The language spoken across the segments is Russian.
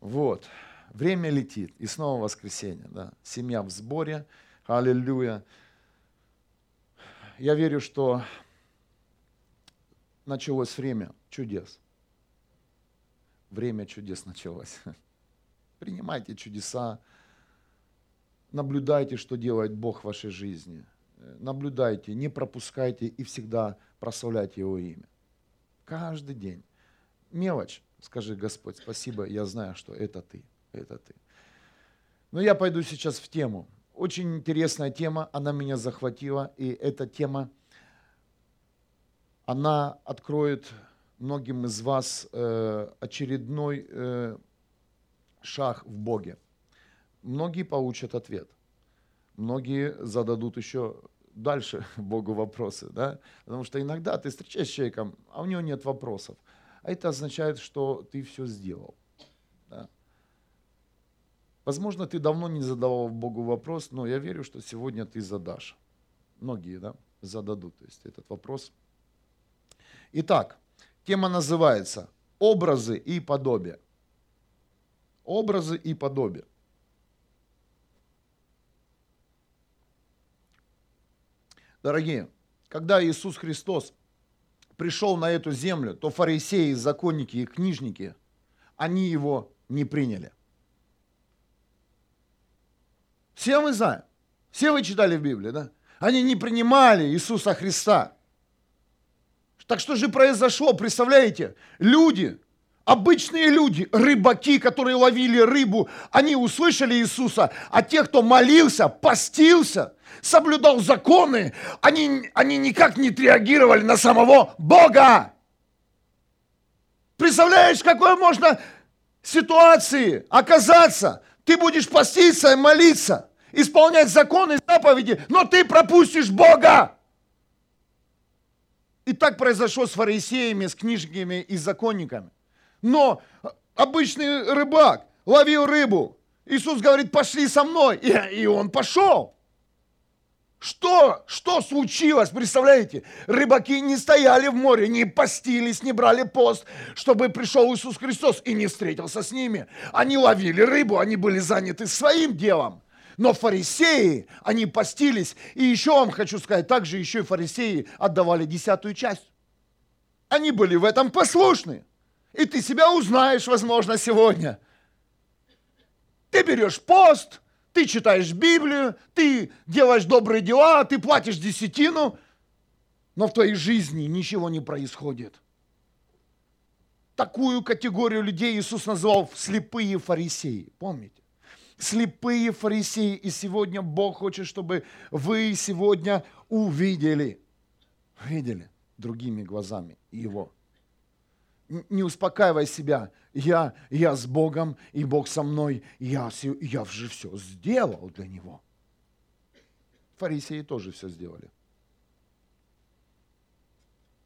Вот. Время летит. И снова воскресенье. Да. Семья в сборе. Аллилуйя. Я верю, что началось время чудес. Время чудес началось. Принимайте чудеса. Наблюдайте, что делает Бог в вашей жизни. Наблюдайте, не пропускайте и всегда прославляйте Его имя. Каждый день. Мелочь. Скажи, Господь, спасибо, я знаю, что это Ты это ты. Но я пойду сейчас в тему. Очень интересная тема, она меня захватила, и эта тема, она откроет многим из вас э, очередной э, шаг в Боге. Многие получат ответ. Многие зададут еще дальше Богу вопросы, да? Потому что иногда ты встречаешься с человеком, а у него нет вопросов. А это означает, что ты все сделал. Возможно, ты давно не задавал Богу вопрос, но я верю, что сегодня ты задашь. Многие да, зададут то есть, этот вопрос. Итак, тема называется «Образы и подобия». Образы и подобия. Дорогие, когда Иисус Христос пришел на эту землю, то фарисеи, законники и книжники, они его не приняли. Все мы знаем. Все вы читали в Библии, да? Они не принимали Иисуса Христа. Так что же произошло, представляете? Люди, обычные люди, рыбаки, которые ловили рыбу, они услышали Иисуса, а те, кто молился, постился, соблюдал законы, они, они никак не реагировали на самого Бога. Представляешь, какой можно ситуации оказаться? Ты будешь поститься и молиться – исполнять законы заповеди, но ты пропустишь Бога. И так произошло с фарисеями, с книжниками и законниками. Но обычный рыбак ловил рыбу. Иисус говорит, пошли со мной. И, и он пошел. Что, что случилось, представляете? Рыбаки не стояли в море, не постились, не брали пост, чтобы пришел Иисус Христос и не встретился с ними. Они ловили рыбу, они были заняты своим делом. Но фарисеи, они постились. И еще вам хочу сказать, также еще и фарисеи отдавали десятую часть. Они были в этом послушны. И ты себя узнаешь, возможно, сегодня. Ты берешь пост, ты читаешь Библию, ты делаешь добрые дела, ты платишь десятину, но в твоей жизни ничего не происходит. Такую категорию людей Иисус назвал слепые фарисеи. Помните? слепые фарисеи. И сегодня Бог хочет, чтобы вы сегодня увидели, видели другими глазами Его. Не успокаивай себя. Я, я с Богом, и Бог со мной. Я, я же все сделал для Него. Фарисеи тоже все сделали.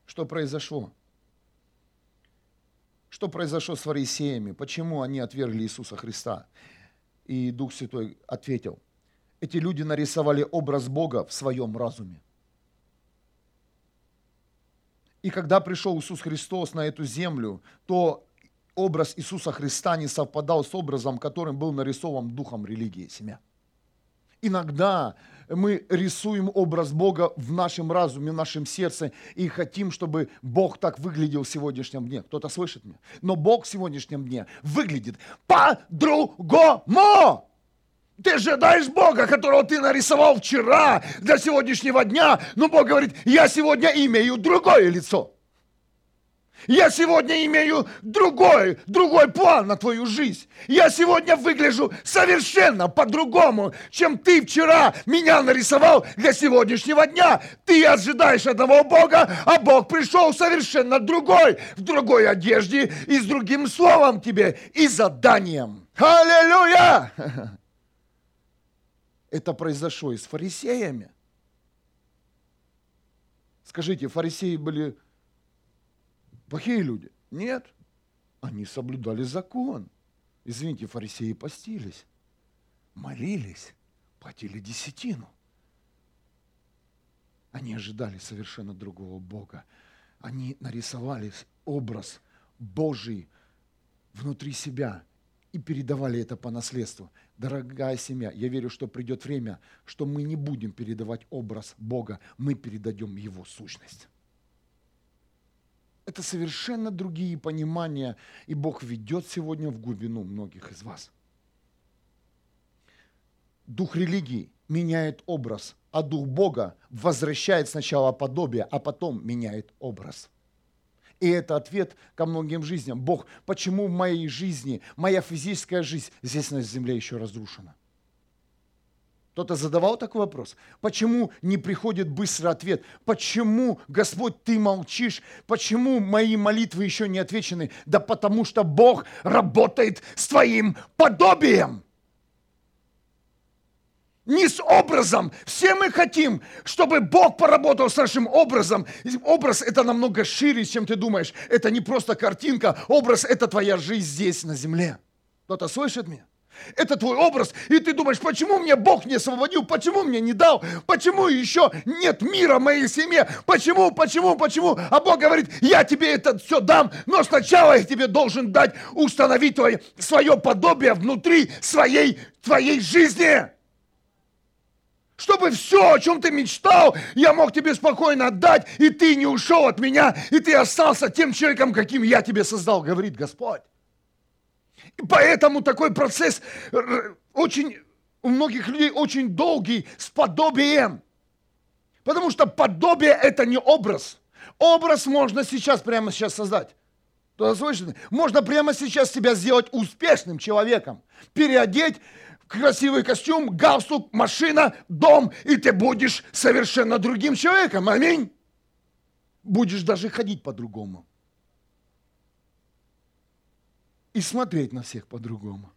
Что произошло? Что произошло с фарисеями? Почему они отвергли Иисуса Христа? И Дух Святой ответил, эти люди нарисовали образ Бога в своем разуме. И когда пришел Иисус Христос на эту землю, то образ Иисуса Христа не совпадал с образом, которым был нарисован духом религии семья. Иногда мы рисуем образ Бога в нашем разуме, в нашем сердце и хотим, чтобы Бог так выглядел в сегодняшнем дне. Кто-то слышит меня? Но Бог в сегодняшнем дне выглядит по-другому. Ты ожидаешь Бога, которого ты нарисовал вчера для сегодняшнего дня, но Бог говорит, я сегодня имею другое лицо. Я сегодня имею другой, другой план на твою жизнь. Я сегодня выгляжу совершенно по-другому, чем ты вчера меня нарисовал для сегодняшнего дня. Ты ожидаешь одного Бога, а Бог пришел совершенно другой, в другой одежде и с другим словом тебе, и заданием. Аллилуйя! Это произошло и с фарисеями. Скажите, фарисеи были Плохие люди? Нет. Они соблюдали закон. Извините, фарисеи постились, молились, платили десятину. Они ожидали совершенно другого Бога. Они нарисовали образ Божий внутри себя. и передавали это по наследству. Дорогая семья, я верю, что придет время, что мы не будем передавать образ Бога, мы передадем Его сущность. Это совершенно другие понимания, и Бог ведет сегодня в глубину многих из вас. Дух религии меняет образ, а дух Бога возвращает сначала подобие, а потом меняет образ. И это ответ ко многим жизням. Бог, почему в моей жизни, моя физическая жизнь здесь на земле еще разрушена? Кто-то задавал такой вопрос. Почему не приходит быстрый ответ? Почему, Господь, ты молчишь? Почему мои молитвы еще не отвечены? Да потому что Бог работает с твоим подобием не с образом. Все мы хотим, чтобы Бог поработал с нашим образом. Образ это намного шире, чем ты думаешь. Это не просто картинка. Образ это твоя жизнь здесь, на земле. Кто-то слышит меня? Это твой образ, и ты думаешь, почему мне Бог не освободил, почему мне не дал, почему еще нет мира в моей семье, почему, почему, почему, а Бог говорит, я тебе это все дам, но сначала я тебе должен дать, установить твое, свое подобие внутри своей, твоей жизни. Чтобы все, о чем ты мечтал, я мог тебе спокойно отдать, и ты не ушел от меня, и ты остался тем человеком, каким я тебе создал, говорит Господь. И поэтому такой процесс очень, у многих людей очень долгий, с подобием. Потому что подобие – это не образ. Образ можно сейчас, прямо сейчас создать. Кто слышит? Можно прямо сейчас себя сделать успешным человеком. Переодеть красивый костюм, галстук, машина, дом, и ты будешь совершенно другим человеком. Аминь. Будешь даже ходить по-другому. И смотреть на всех по-другому.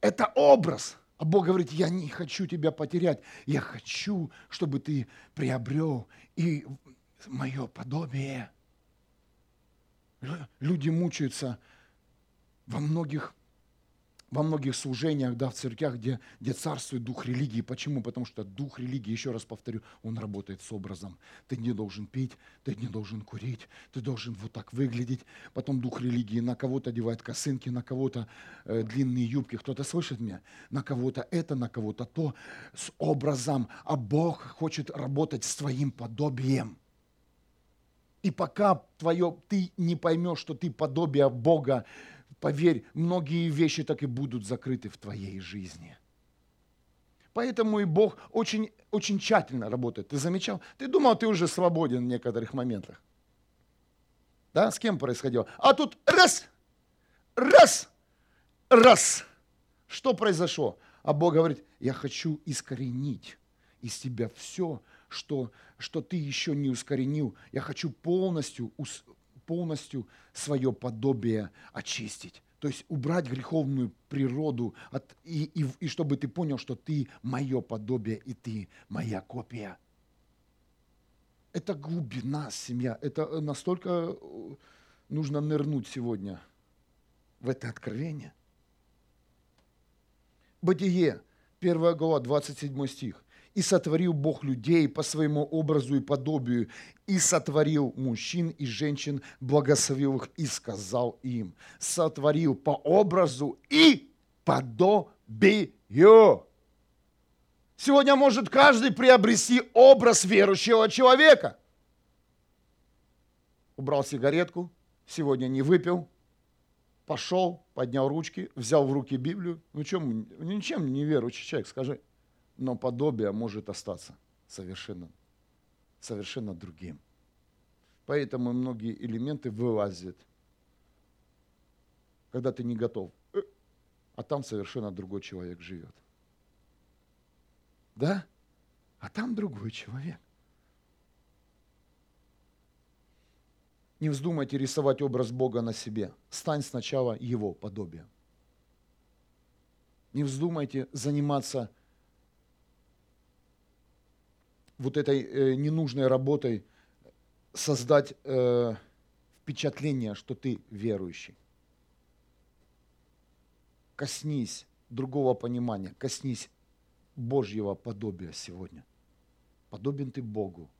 Это образ. А Бог говорит, я не хочу тебя потерять. Я хочу, чтобы ты приобрел и мое подобие. Люди мучаются во многих, во многих служениях, да, в церквях, где, где царствует дух религии. Почему? Потому что дух религии, еще раз повторю, он работает с образом. Ты не должен пить, ты не должен курить, ты должен вот так выглядеть. Потом дух религии на кого-то одевает косынки, на кого-то э, длинные юбки. Кто-то слышит меня? На кого-то это, на кого-то то. С образом. А Бог хочет работать с твоим подобием. И пока твое, ты не поймешь, что ты подобие Бога, поверь, многие вещи так и будут закрыты в твоей жизни. Поэтому и Бог очень, очень тщательно работает. Ты замечал? Ты думал, ты уже свободен в некоторых моментах. Да, с кем происходило? А тут раз, раз, раз. Что произошло? А Бог говорит, я хочу искоренить из тебя все, что, что ты еще не ускоренил. Я хочу полностью, полностью свое подобие очистить. То есть убрать греховную природу, от, и, и, и чтобы ты понял, что ты мое подобие, и ты моя копия. Это глубина, семья. Это настолько э, нужно нырнуть сегодня в это откровение. Бытие, 1 глава, 27 стих. И сотворил Бог людей по своему образу и подобию, и сотворил мужчин и женщин, благословил их и сказал им, сотворил по образу и подобию. Сегодня может каждый приобрести образ верующего человека. Убрал сигаретку, сегодня не выпил, пошел, поднял ручки, взял в руки Библию. Ну чем, ничем не верующий человек, скажи но подобие может остаться совершенно, совершенно другим. Поэтому многие элементы вылазят, когда ты не готов, э, а там совершенно другой человек живет. Да? А там другой человек. Не вздумайте рисовать образ Бога на себе. Стань сначала Его подобием. Не вздумайте заниматься вот этой э, ненужной работой создать э, впечатление, что ты верующий. Коснись другого понимания, коснись Божьего подобия сегодня. Подобен ты Богу.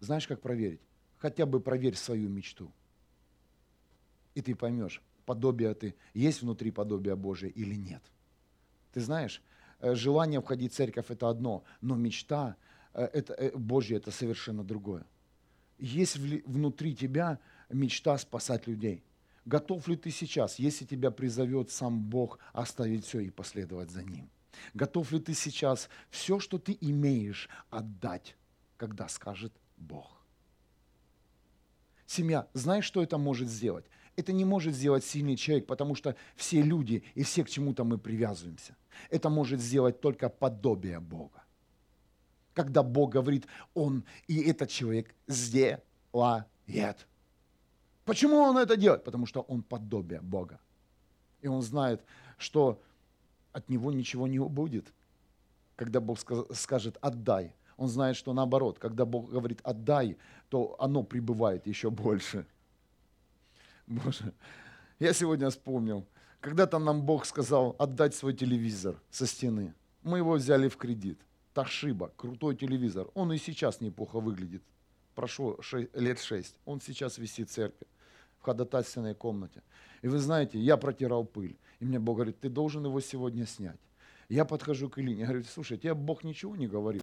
Знаешь, как проверить? Хотя бы проверь свою мечту. И ты поймешь, подобие ты, есть внутри подобия Божия или нет. Ты знаешь, э, желание входить в церковь – это одно, но мечта это, э, Божья – это совершенно другое. Есть внутри тебя мечта спасать людей. Готов ли ты сейчас, если тебя призовет сам Бог, оставить все и последовать за Ним? Готов ли ты сейчас все, что ты имеешь, отдать, когда скажет Бог? Семья, знаешь, что это может сделать? Это не может сделать сильный человек, потому что все люди и все к чему-то мы привязываемся. Это может сделать только подобие Бога. Когда Бог говорит, Он и этот человек сделает. Почему он это делает? Потому что он подобие Бога. И он знает, что от него ничего не будет, когда Бог скажет «отдай». Он знает, что наоборот, когда Бог говорит «отдай», то оно прибывает еще больше. Боже, я сегодня вспомнил, когда-то нам Бог сказал отдать свой телевизор со стены. Мы его взяли в кредит. Ташиба, крутой телевизор. Он и сейчас неплохо выглядит. Прошло лет шесть. Он сейчас висит в церкви, в ходатайственной комнате. И вы знаете, я протирал пыль. И мне Бог говорит, ты должен его сегодня снять. Я подхожу к Илине, говорю, слушай, тебе Бог ничего не говорил?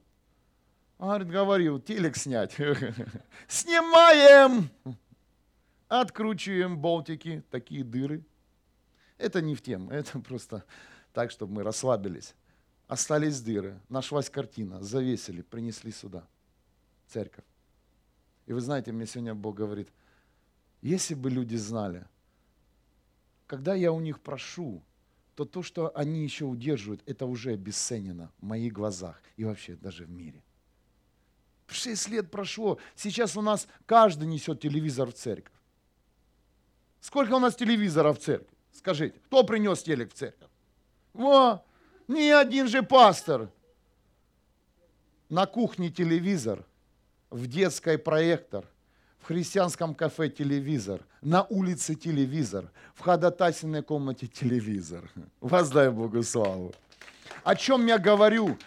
Он говорит, говорил, телек снять. Снимаем! Откручиваем болтики, такие дыры. Это не в тему, это просто так, чтобы мы расслабились. Остались дыры, нашлась картина, завесили, принесли сюда, церковь. И вы знаете, мне сегодня Бог говорит, если бы люди знали, когда я у них прошу, то то, что они еще удерживают, это уже обесценено в моих глазах и вообще даже в мире. Шесть лет прошло, сейчас у нас каждый несет телевизор в церковь. Сколько у нас телевизоров в церкви? Скажите, кто принес телек в церковь? Во, ни один же пастор. На кухне телевизор, в детской проектор – в христианском кафе телевизор, на улице телевизор, в ходатайственной комнате телевизор. Воздай Богу славу. О чем я говорю?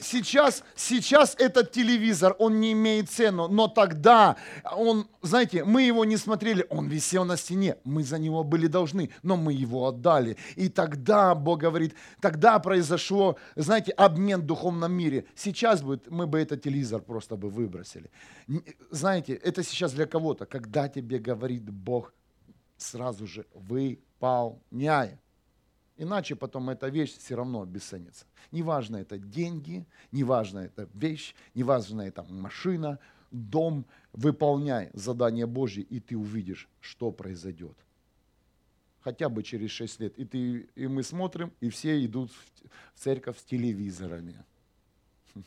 Сейчас, сейчас этот телевизор, он не имеет цену, но тогда он, знаете, мы его не смотрели, он висел на стене, мы за него были должны, но мы его отдали. И тогда Бог говорит, тогда произошло, знаете, обмен в духовном мире. Сейчас будет, мы бы этот телевизор просто бы выбросили. Знаете, это сейчас для кого-то, когда тебе говорит Бог, сразу же выполняй. Иначе потом эта вещь все равно обесценится. Неважно это деньги, неважно это вещь, неважно это машина, дом. Выполняй задание Божье, и ты увидишь, что произойдет. Хотя бы через 6 лет. И, ты, и мы смотрим, и все идут в церковь с телевизорами.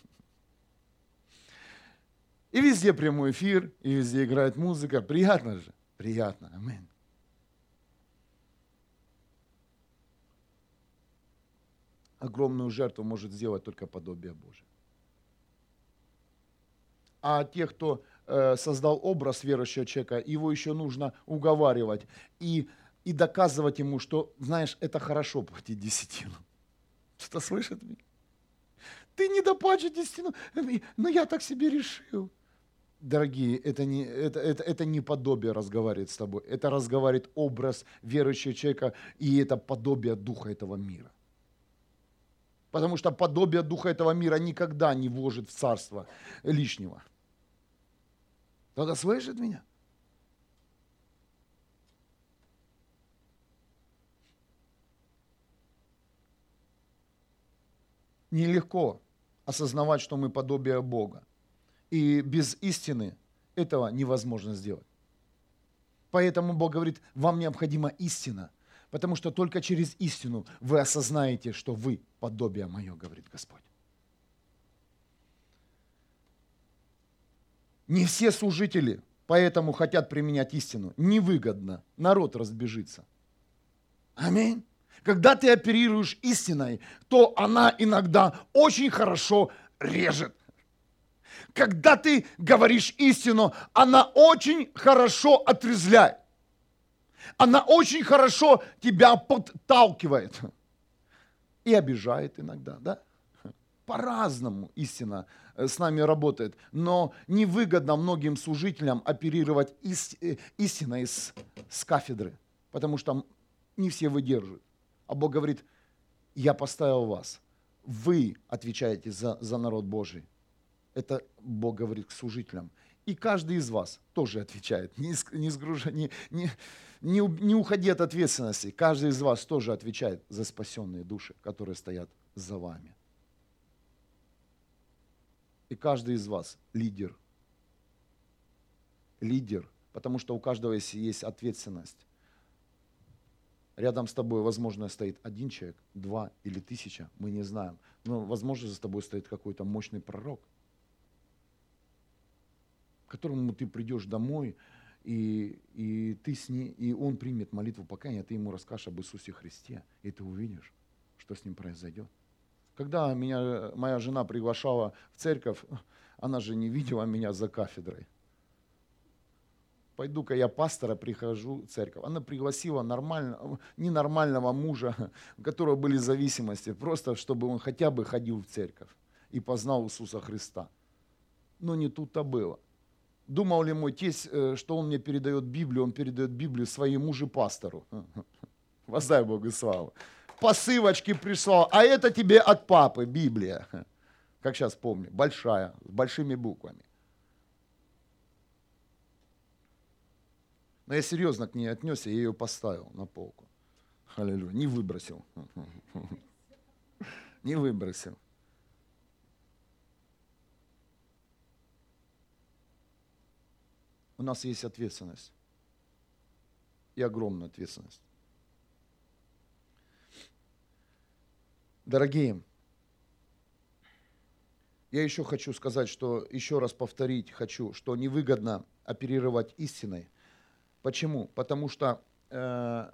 И везде прямой эфир, и везде играет музыка. Приятно же? Приятно. Аминь. Огромную жертву может сделать только подобие Божие. А те, кто э, создал образ верующего человека, его еще нужно уговаривать и, и доказывать ему, что, знаешь, это хорошо платить десятину. Что слышит меня? Ты не доплачешь десятину, но я так себе решил. Дорогие, это не, это, это, это не подобие разговаривает с тобой, это разговаривает образ верующего человека, и это подобие духа этого мира. Потому что подобие духа этого мира никогда не вложит в царство лишнего. Кто-то слышит меня? Нелегко осознавать, что мы подобие Бога. И без истины этого невозможно сделать. Поэтому Бог говорит, вам необходима истина – Потому что только через истину вы осознаете, что вы подобие мое, говорит Господь. Не все служители поэтому хотят применять истину. Невыгодно. Народ разбежится. Аминь. Когда ты оперируешь истиной, то она иногда очень хорошо режет. Когда ты говоришь истину, она очень хорошо отрезвляет она очень хорошо тебя подталкивает и обижает иногда, да? По-разному истина э, с нами работает. Но невыгодно многим служителям оперировать э, истиной с, с кафедры, потому что не все выдерживают. А Бог говорит, я поставил вас, вы отвечаете за, за народ Божий. Это Бог говорит к служителям. И каждый из вас тоже отвечает. Не, не, не, не, не, не уходи от ответственности. Каждый из вас тоже отвечает за спасенные души, которые стоят за вами. И каждый из вас лидер. Лидер, потому что у каждого есть ответственность. Рядом с тобой, возможно, стоит один человек, два или тысяча, мы не знаем. Но, возможно, за тобой стоит какой-то мощный пророк, к которому ты придешь домой, и, и, ты с ней, и он примет молитву покаяния, ты ему расскажешь об Иисусе Христе, и ты увидишь, что с ним произойдет. Когда меня, моя жена приглашала в церковь, она же не видела меня за кафедрой. Пойду-ка я пастора прихожу в церковь. Она пригласила нормально, ненормального мужа, у которого были зависимости, просто чтобы он хотя бы ходил в церковь и познал Иисуса Христа. Но не тут-то было. Думал ли мой тесть, э, что он мне передает Библию, он передает Библию своему мужу-пастору. Воздай Богу славу посылочки прислал, а это тебе от папы Библия. Как сейчас помню, большая, с большими буквами. Но я серьезно к ней отнесся, я ее поставил на полку. Аллилуйя. Не выбросил. Не выбросил. У нас есть ответственность. И огромная ответственность. Дорогие, я еще хочу сказать, что еще раз повторить хочу, что невыгодно оперировать истиной. Почему? Потому что э,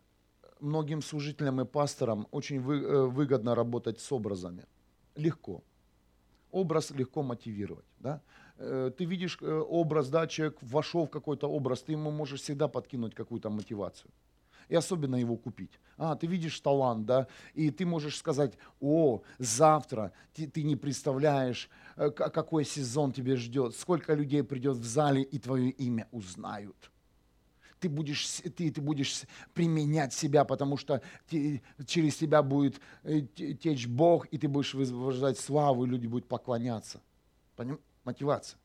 многим служителям и пасторам очень вы, э, выгодно работать с образами. Легко. Образ легко мотивировать. Да? Э, ты видишь э, образ, да, человек вошел в какой-то образ, ты ему можешь всегда подкинуть какую-то мотивацию и особенно его купить. А, ты видишь талант, да, и ты можешь сказать, о, завтра ты, ты не представляешь, э, какой сезон тебе ждет, сколько людей придет в зале и твое имя узнают. Ты будешь, ты, ты будешь применять себя, потому что ты, через тебя будет течь Бог, и ты будешь вызывать славу, и люди будут поклоняться. Поним? Мотивация.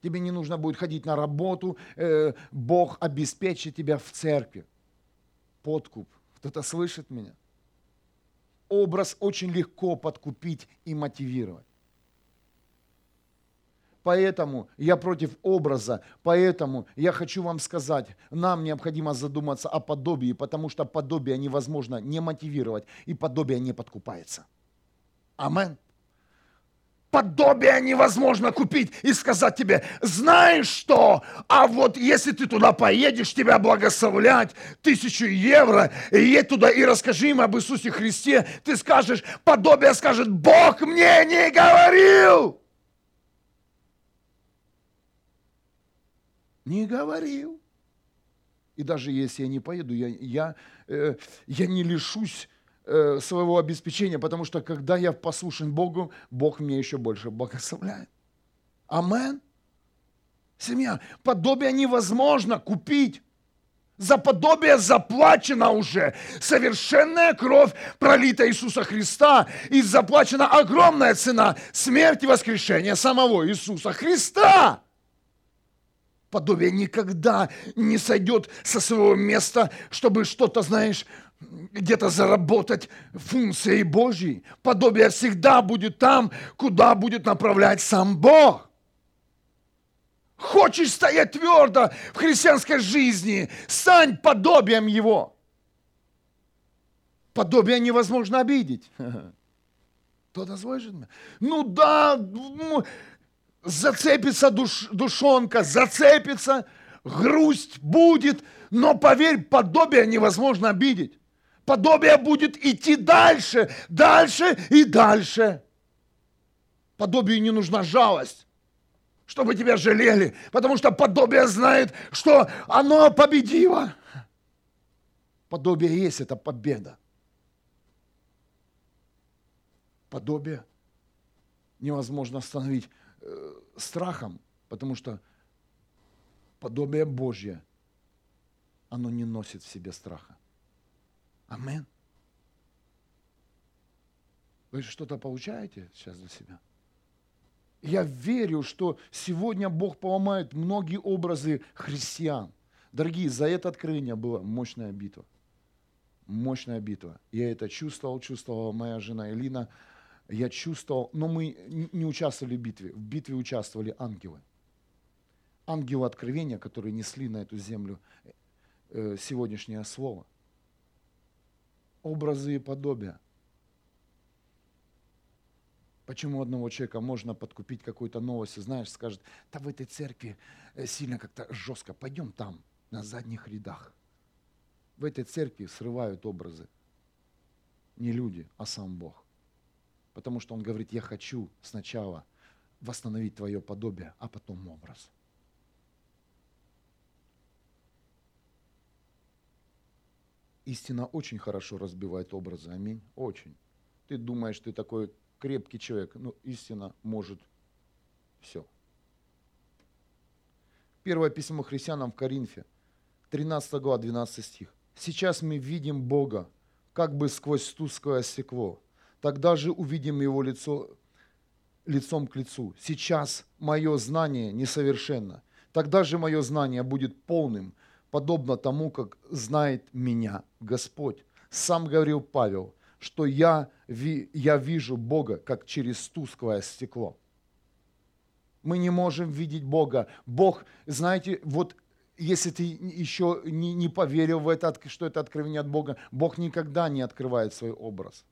Тебе не нужно будет ходить на работу, э, Бог обеспечит тебя в церкви. Подкуп. Кто-то слышит меня? Образ очень легко подкупить и мотивировать. Поэтому я против образа, поэтому я хочу вам сказать, нам необходимо задуматься о подобии, потому что подобие невозможно не мотивировать, и подобие не подкупается. Аминь подобие невозможно купить и сказать тебе, знаешь что, а вот если ты туда поедешь, тебя благословлять тысячу евро, едь туда и расскажи им об Иисусе Христе, ты скажешь, подобие скажет, Бог мне не говорил. Не говорил. И даже если я не поеду, я, я, э, я не лишусь своего обеспечения, потому что когда я послушен Богу, Бог мне еще больше благословляет. Амен. Семья, подобие невозможно купить. За подобие заплачена уже совершенная кровь пролита Иисуса Христа. И заплачена огромная цена смерти и воскрешения самого Иисуса Христа. Подобие никогда не сойдет со своего места, чтобы что-то, знаешь, где-то заработать функцией Божьей. Подобие всегда будет там, куда будет направлять сам Бог. Хочешь стоять твердо в христианской жизни, стань подобием Его. Подобие невозможно обидеть. Кто-то слышит меня? Ну да, зацепится душ, душонка, зацепится, грусть будет, но поверь, подобие невозможно обидеть подобие будет идти дальше, дальше и дальше. Подобию не нужна жалость, чтобы тебя жалели, потому что подобие знает, что оно победило. Подобие есть это победа. Подобие невозможно остановить э, страхом, потому что подобие Божье, оно не носит в себе страха. Амин. Вы что-то получаете сейчас для себя? Я верю, что сегодня Бог поломает многие образы христиан. Дорогие, за это откровение была мощная битва. Мощная битва. Я это чувствовал, чувствовала моя жена Элина. Я чувствовал, но мы не участвовали в битве. В битве участвовали ангелы. Ангелы откровения, которые несли на эту землю э, сегодняшнее слово. Образы и подобия. Почему одного человека можно подкупить какой-то новостью, знаешь, скажет, да в этой церкви э, сильно как-то жестко, пойдем там, на задних рядах. В этой церкви срывают образы. Не люди, а сам Бог. Потому что Он говорит, я хочу сначала восстановить твое подобие, а потом образ. Истина очень хорошо разбивает образы. Аминь. Очень. Ты думаешь, ты такой крепкий человек, но истина может все. Первое письмо христианам в Коринфе, 13 глава, 12 стих. «Сейчас мы видим Бога, как бы сквозь тусклое стекло. Тогда же увидим Его лицо, лицом к лицу. Сейчас мое знание несовершенно. Тогда же мое знание будет полным, подобно тому, как знает меня Господь. Сам говорил Павел – что я, я вижу Бога, как через тусклое стекло. Мы не можем видеть Бога. Бог, знаете, вот если ты еще не, не поверил в это, что это откровение от Бога, Бог никогда не открывает свой образ.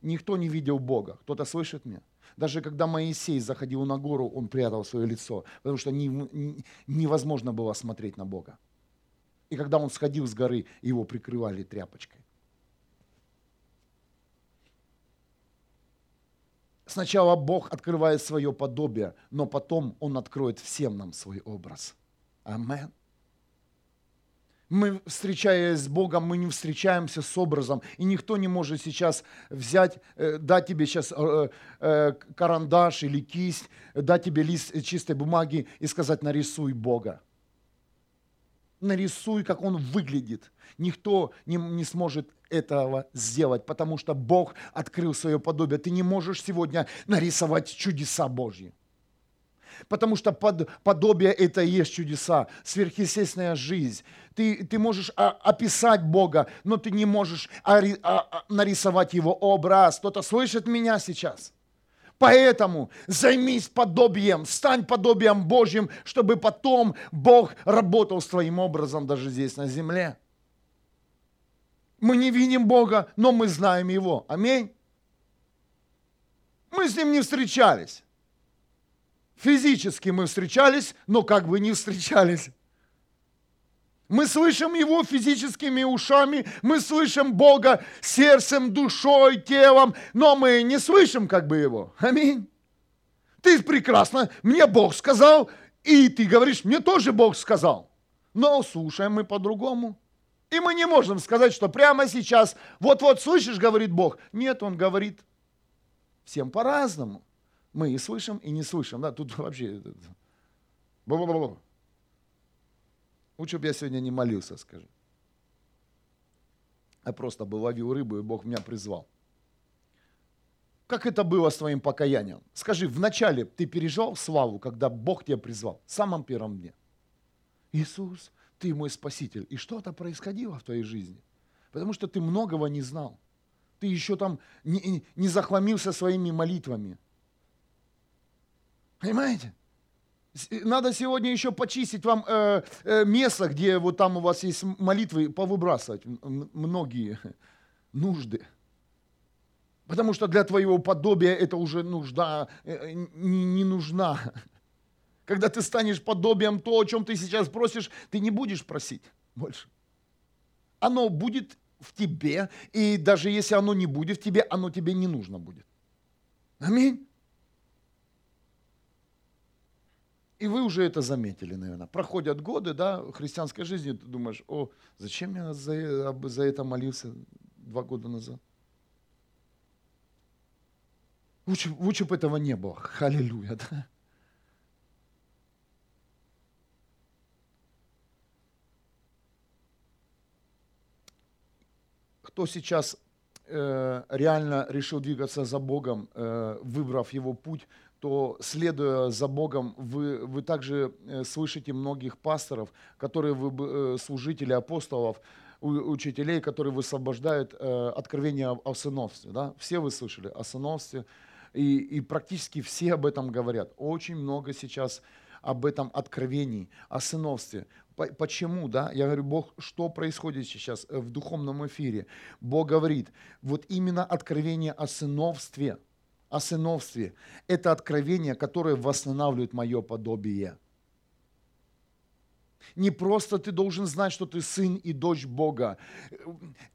Никто не видел Бога. Кто-то слышит меня? Даже когда Моисей заходил на гору, он прятал свое лицо, потому что невозможно было смотреть на Бога. И когда он сходил с горы, его прикрывали тряпочкой. Сначала Бог открывает свое подобие, но потом Он откроет всем нам свой образ. Амен. Мы, встречаясь с Богом, мы не встречаемся с образом. И никто не может сейчас взять, э, дать тебе сейчас э, э, карандаш или кисть, дать тебе лист чистой бумаги и сказать, нарисуй Бога нарисуй, как он выглядит. Никто не, не сможет этого сделать, потому что Бог открыл свое подобие. Ты не можешь сегодня нарисовать чудеса Божьи. Потому что под, подобие это и есть чудеса, сверхъестественная жизнь. Ты, ты можешь а, описать Бога, но ты не можешь а, а, нарисовать Его образ. Кто-то слышит меня сейчас? Поэтому займись подобием, стань подобием Божьим, чтобы потом Бог работал с твоим образом даже здесь на земле. Мы не видим Бога, но мы знаем Его. Аминь. Мы с Ним не встречались. Физически мы встречались, но как бы не встречались. Мы слышим Его физическими ушами, мы слышим Бога сердцем, душой, телом, но мы не слышим как бы Его. Аминь. Ты прекрасно, мне Бог сказал, и ты говоришь, мне тоже Бог сказал. Но слушаем мы по-другому. И мы не можем сказать, что прямо сейчас, вот-вот слышишь, говорит Бог. Нет, Он говорит всем по-разному. Мы и слышим, и не слышим. Да, тут вообще... Бла-бла-бла. Лучше бы я сегодня не молился, скажи. Я просто бы ловил рыбу, и Бог меня призвал. Как это было с твоим покаянием? Скажи, вначале ты переживал славу, когда Бог тебя призвал, в самом первом дне. Иисус, ты мой спаситель. И что-то происходило в твоей жизни. Потому что ты многого не знал. Ты еще там не, не захламился своими молитвами. Понимаете? Надо сегодня еще почистить вам э, э, место, где вот там у вас есть молитвы, повыбрасывать многие нужды. Потому что для твоего подобия это уже нужда э, э, не, не нужна. Когда ты станешь подобием то, о чем ты сейчас просишь, ты не будешь просить больше. Оно будет в тебе, и даже если оно не будет в тебе, оно тебе не нужно будет. Аминь. И вы уже это заметили, наверное. Проходят годы, да, христианской жизни, ты думаешь, о, зачем я за, за это молился два года назад? Лучше, лучше бы этого не было. Халилюя. Да? Кто сейчас э, реально решил двигаться за Богом, э, выбрав его путь, то следуя за Богом, вы, вы также э, слышите многих пасторов, которые вы, э, служители апостолов, учителей, которые высвобождают э, откровение о сыновстве. Да? Все вы слышали о сыновстве, и, и практически все об этом говорят. Очень много сейчас об этом откровении, о сыновстве. Почему, да? Я говорю, Бог, что происходит сейчас в духовном эфире? Бог говорит, вот именно откровение о сыновстве, о сыновстве, это откровение, которое восстанавливает мое подобие. Не просто ты должен знать, что ты сын и дочь Бога.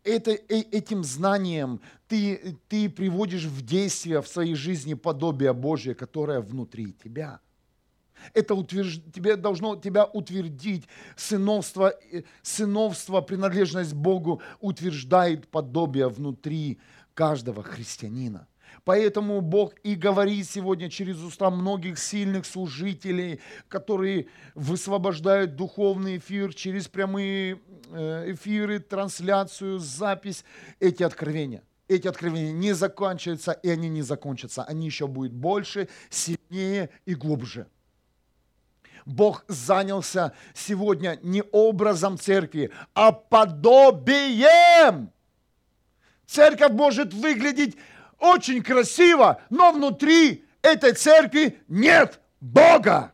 Это, э, этим знанием ты, ты приводишь в действие в своей жизни подобие Божье, которое внутри тебя. Это утвержд... тебе должно тебя утвердить. Сыновство, э, сыновство, принадлежность Богу утверждает подобие внутри каждого христианина. Поэтому Бог и говорит сегодня через уста многих сильных служителей, которые высвобождают духовный эфир через прямые э, эфиры, трансляцию, запись, эти откровения. Эти откровения не заканчиваются, и они не закончатся. Они еще будут больше, сильнее и глубже. Бог занялся сегодня не образом церкви, а подобием. Церковь может выглядеть очень красиво, но внутри этой церкви нет Бога.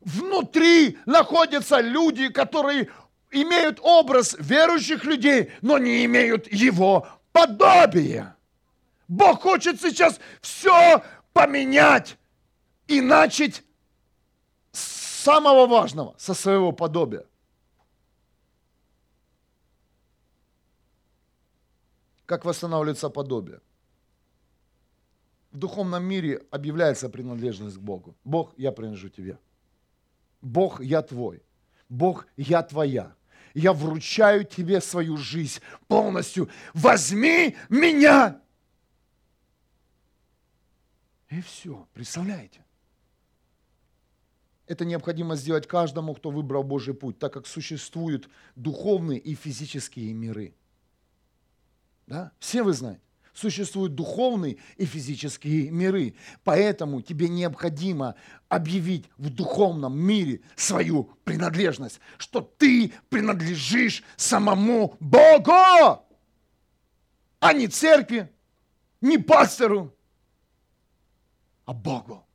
Внутри находятся люди, которые имеют образ верующих людей, но не имеют его подобия. Бог хочет сейчас все поменять и начать с самого важного, со своего подобия. Как восстанавливается подобие. В духовном мире объявляется принадлежность к Богу. Бог, я принадлежу тебе. Бог, я твой. Бог, я твоя. Я вручаю тебе свою жизнь полностью. Возьми меня. И все. Представляете? Это необходимо сделать каждому, кто выбрал Божий путь, так как существуют духовные и физические миры. Да? Все вы знаете. Существуют духовные и физические миры. Поэтому тебе необходимо объявить в духовном мире свою принадлежность, что ты принадлежишь самому Богу, а не церкви, не пастору, а Богу.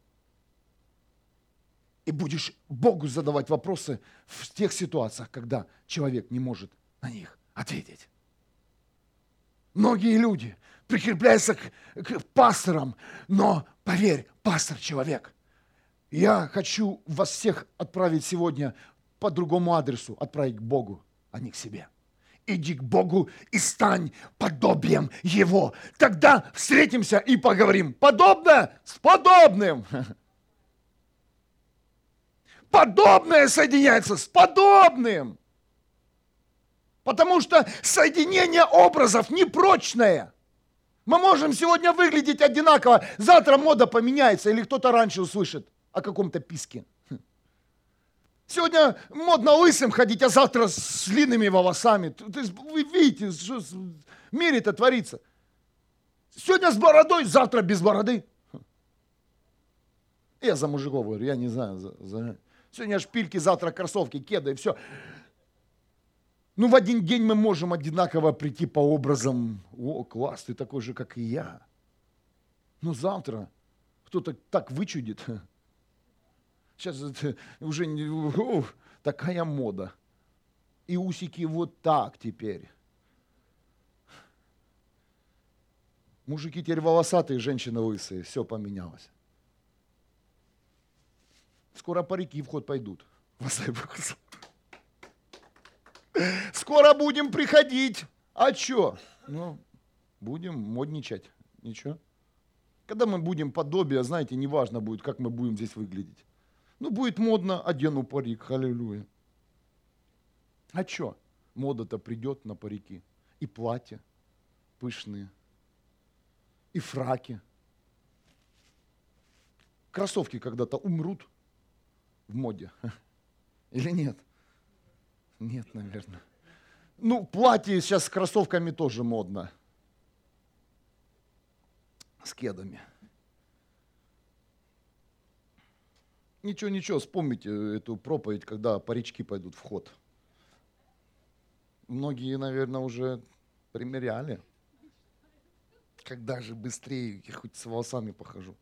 И будешь Богу задавать вопросы в тех ситуациях, когда человек не может на них ответить. Многие люди прикрепляются к, к пасторам, но поверь, пастор человек. Я хочу вас всех отправить сегодня по другому адресу, отправить к Богу, а не к себе. Иди к Богу и стань подобием Его. Тогда встретимся и поговорим. Подобное с подобным. Подобное соединяется с подобным. Потому что соединение образов непрочное. Мы можем сегодня выглядеть одинаково, завтра мода поменяется, или кто-то раньше услышит о каком-то писке. Сегодня модно лысым ходить, а завтра с длинными волосами. Вы видите, что в мире-то творится. Сегодня с бородой, завтра без бороды. Я за мужиков говорю, я не знаю. За... Сегодня шпильки, завтра кроссовки, кеды, и все. Ну, в один день мы можем одинаково прийти по образам. О, класс, ты такой же, как и я. Но завтра кто-то так вычудит. Сейчас уже о, такая мода. И усики вот так теперь. Мужики теперь волосатые, женщины лысые. Все поменялось. Скоро парики в ход пойдут. Скоро будем приходить. А что? Ну, будем модничать. Ничего. Когда мы будем подобие, знаете, неважно будет, как мы будем здесь выглядеть. Ну, будет модно, одену парик, аллилуйя. А что? Мода-то придет на парики. И платья пышные, и фраки кроссовки когда-то умрут в моде? Или нет? Нет, наверное. Ну, платье сейчас с кроссовками тоже модно. С кедами. Ничего, ничего, вспомните эту проповедь, когда парички пойдут в ход. Многие, наверное, уже примеряли. Когда же быстрее, я хоть с волосами похожу.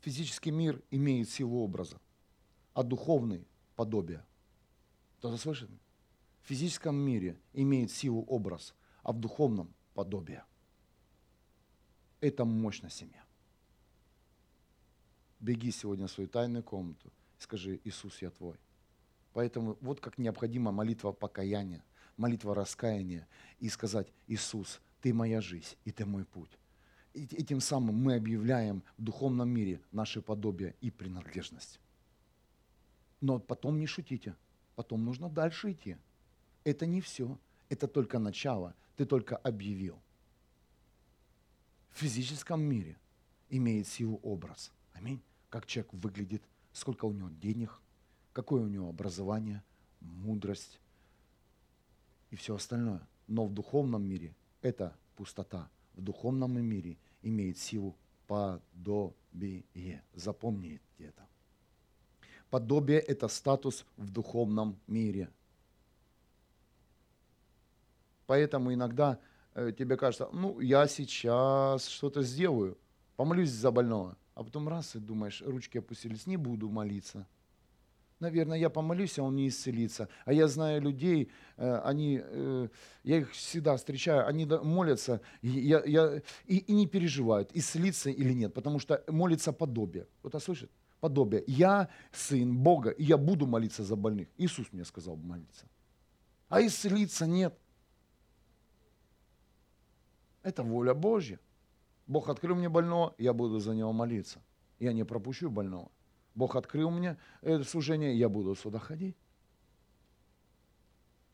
Физический мир имеет силу образа, а духовный – подобие. Кто-то слышит? В физическом мире имеет силу образ, а в духовном – подобие. Это мощная семья. Беги сегодня в свою тайную комнату и скажи, Иисус, я твой. Поэтому вот как необходима молитва покаяния, молитва раскаяния и сказать, Иисус, ты моя жизнь и ты мой путь. И этим самым мы объявляем в духовном мире наше подобие и принадлежность. Но потом не шутите, потом нужно дальше идти. Это не все, это только начало, ты только объявил. В физическом мире имеет силу образ. Аминь. Как человек выглядит, сколько у него денег, какое у него образование, мудрость и все остальное. Но в духовном мире это пустота в духовном мире имеет силу подобие. Запомните это. Подобие – это статус в духовном мире. Поэтому иногда э, тебе кажется, ну, я сейчас что-то сделаю, помолюсь за больного. А потом раз и думаешь, ручки опустились, не буду молиться – наверное, я помолюсь, а он не исцелится. А я знаю людей, э, они, э, я их всегда встречаю, они молятся я, я, и, и не переживают, исцелиться или нет, потому что молится подобие. Кто-то слышит? Подобие. Я сын Бога, и я буду молиться за больных. Иисус мне сказал молиться. А исцелиться нет. Это воля Божья. Бог открыл мне больного, я буду за него молиться. Я не пропущу больного. Бог открыл мне это служение, я буду сюда ходить.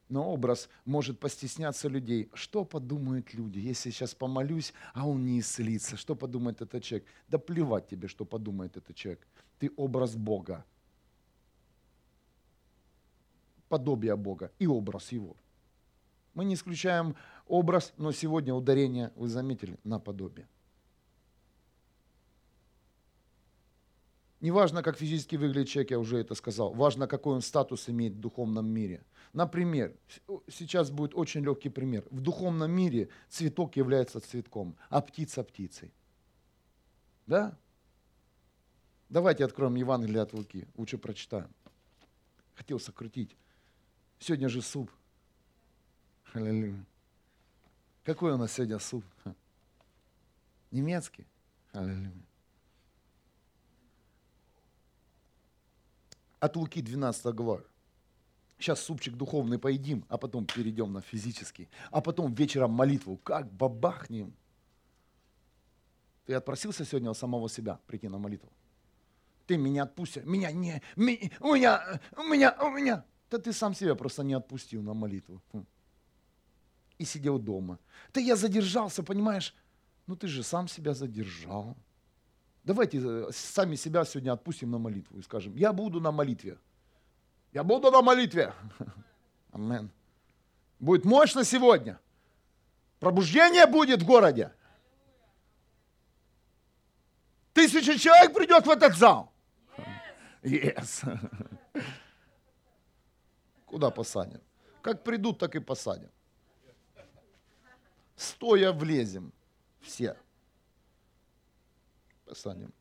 Но образ может постесняться людей. Что подумают люди, если сейчас помолюсь, а он не исцелится? Что подумает этот человек? Да плевать тебе, что подумает этот человек. Ты образ Бога. Подобие Бога и образ Его. Мы не исключаем образ, но сегодня ударение, вы заметили, на подобие. Не важно, как физически выглядит человек, я уже это сказал. Важно, какой он статус имеет в духовном мире. Например, сейчас будет очень легкий пример. В духовном мире цветок является цветком, а птица птицей. Да? Давайте откроем Евангелие от Луки. Лучше прочитаем. Хотел сокрутить. Сегодня же суп. Аллилуйя. Какой у нас сегодня суп? Немецкий? Аллилуйя. От Луки 12 глава. Сейчас супчик духовный поедим, а потом перейдем на физический. А потом вечером молитву. Как бабахнем. Ты отпросился сегодня у самого себя прийти на молитву? Ты меня отпусти. Меня не... Ми, у меня... У меня... У меня... Да ты сам себя просто не отпустил на молитву. И сидел дома. Да я задержался, понимаешь? Ну ты же сам себя задержал. Давайте э, сами себя сегодня отпустим на молитву и скажем, я буду на молитве. Я буду на молитве. Амен. Будет мощно сегодня. Пробуждение будет в городе. Тысяча человек придет в этот зал. Yes. Куда посадим? Как придут, так и посадим. Стоя влезем все. Писанием.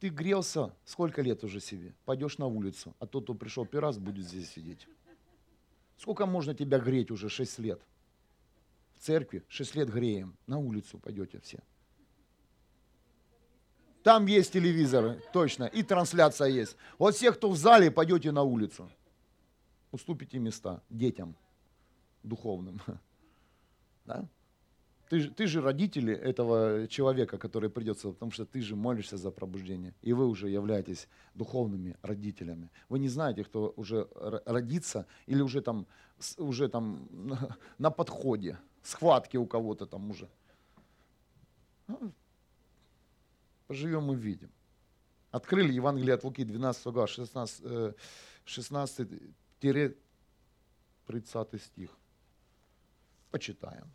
Ты грелся сколько лет уже себе? Пойдешь на улицу, а тот, кто пришел первый раз, будет здесь сидеть. Сколько можно тебя греть уже? Шесть лет. В церкви шесть лет греем. На улицу пойдете все. Там есть телевизор, точно, и трансляция есть. Вот всех, кто в зале, пойдете на улицу. Уступите места детям духовным. Да? Ты, ты же родители этого человека, который придется, потому что ты же молишься за пробуждение. И вы уже являетесь духовными родителями. Вы не знаете, кто уже родится или уже там, уже там на, подходе, схватки у кого-то там уже. Ну, Поживем и видим. Открыли Евангелие от Луки, 12 глава, 16, э, 16-30 стих. Почитаем.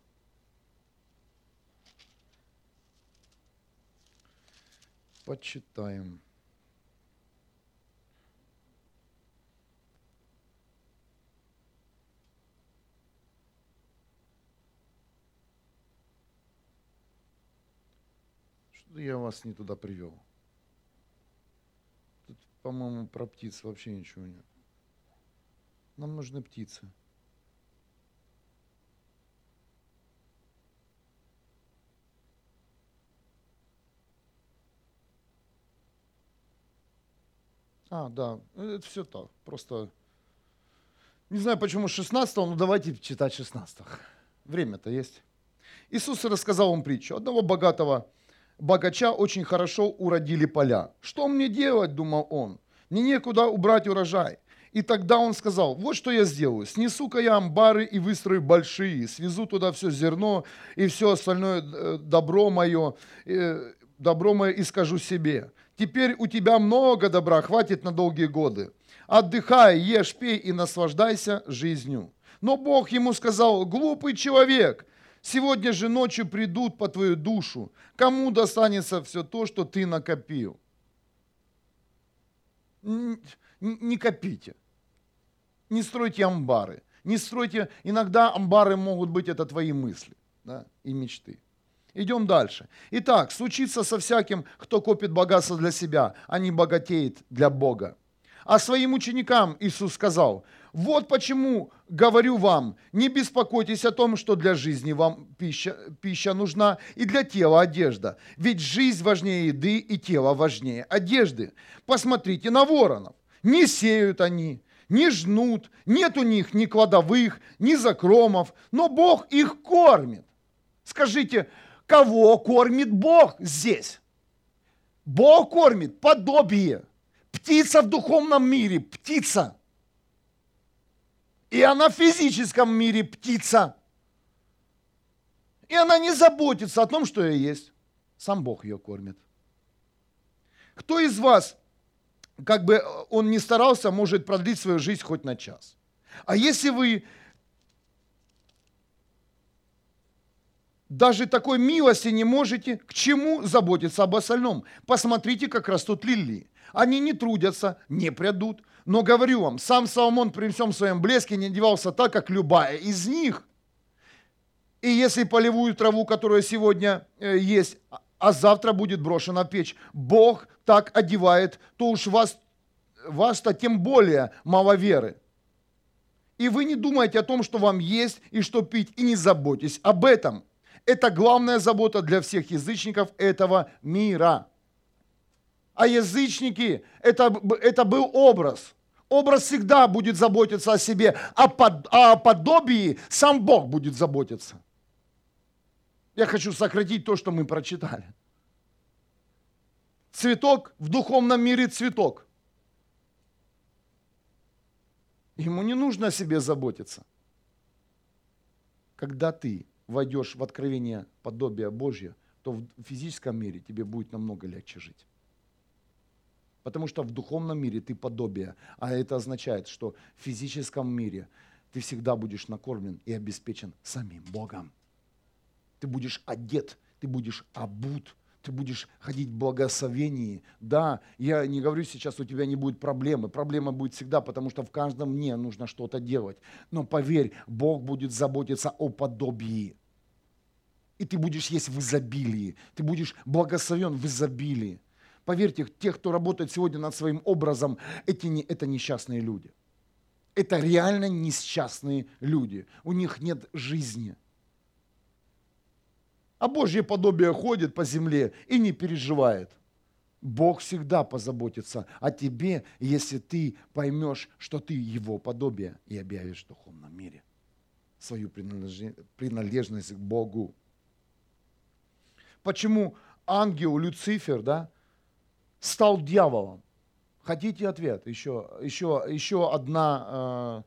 Почитаем. Что я вас не туда привел? Тут, по-моему, про птиц вообще ничего нет. Нам нужны птицы. А, да, это все так. Просто не знаю, почему 16 но давайте читать 16 Время-то есть. Иисус рассказал им притчу. Одного богатого богача очень хорошо уродили поля. Что мне делать, думал он. Мне некуда убрать урожай. И тогда он сказал, вот что я сделаю. Снесу-ка я амбары и выстрою большие, свезу туда все зерно и все остальное э, добро мое, э, добро мое и скажу себе. Теперь у тебя много добра, хватит на долгие годы. Отдыхай, ешь, пей и наслаждайся жизнью. Но Бог ему сказал, глупый человек, сегодня же ночью придут по твою душу. Кому достанется все то, что ты накопил? Не копите. Не стройте амбары. Не стройте, иногда амбары могут быть, это твои мысли да, и мечты. Идем дальше. Итак, случится со всяким, кто копит богатство для себя, а не богатеет для Бога. А своим ученикам Иисус сказал, вот почему говорю вам, не беспокойтесь о том, что для жизни вам пища, пища нужна и для тела одежда. Ведь жизнь важнее еды и тело важнее одежды. Посмотрите на воронов. Не сеют они, не жнут, нет у них ни кладовых, ни закромов, но Бог их кормит. Скажите, кого кормит Бог здесь? Бог кормит подобие. Птица в духовном мире, птица. И она в физическом мире птица. И она не заботится о том, что я есть. Сам Бог ее кормит. Кто из вас, как бы он ни старался, может продлить свою жизнь хоть на час? А если вы даже такой милости не можете, к чему заботиться об остальном? Посмотрите, как растут лилии. Они не трудятся, не прядут. Но говорю вам, сам Соломон при всем своем блеске не одевался так, как любая из них. И если полевую траву, которая сегодня э, есть, а- а завтра будет брошена в печь, Бог так одевает, то уж вас, вас-то тем более мало веры. И вы не думаете о том, что вам есть и что пить, и не заботьтесь об этом. Это главная забота для всех язычников этого мира. А язычники это, это был образ. Образ всегда будет заботиться о себе, а, под, а о подобии сам Бог будет заботиться. Я хочу сократить то, что мы прочитали. Цветок в духовном мире цветок. Ему не нужно о себе заботиться. Когда ты войдешь в откровение подобия Божье, то в физическом мире тебе будет намного легче жить. Потому что в духовном мире ты подобие, а это означает, что в физическом мире ты всегда будешь накормлен и обеспечен самим Богом. Ты будешь одет, ты будешь обут, ты будешь ходить в благословении. Да, я не говорю сейчас, у тебя не будет проблемы. Проблема будет всегда, потому что в каждом дне нужно что-то делать. Но поверь, Бог будет заботиться о подобии. И ты будешь есть в изобилии. Ты будешь благословен в изобилии. Поверьте, те, кто работает сегодня над своим образом, эти не, это несчастные люди. Это реально несчастные люди. У них нет жизни. А Божье подобие ходит по земле и не переживает. Бог всегда позаботится о тебе, если ты поймешь, что ты Его подобие и объявишь в духовном мире свою принадлежность к Богу. почему ангел Люцифер, да, стал дьяволом? Хотите ответ? Еще, еще, еще одна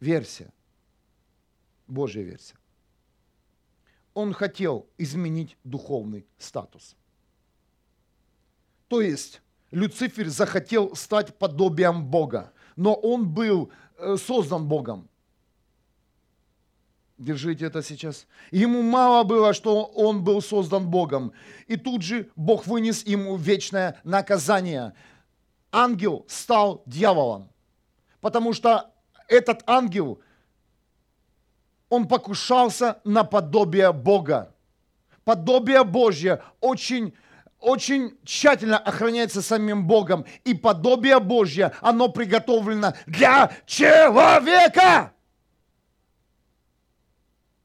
э, версия, Божья версия. Он хотел изменить духовный статус. То есть Люцифер захотел стать подобием Бога, но он был э, создан Богом. Держите это сейчас. Ему мало было, что он был создан Богом. И тут же Бог вынес ему вечное наказание. Ангел стал дьяволом. Потому что этот ангел, он покушался на подобие Бога. Подобие Божье очень очень тщательно охраняется самим Богом. И подобие Божье, оно приготовлено для человека.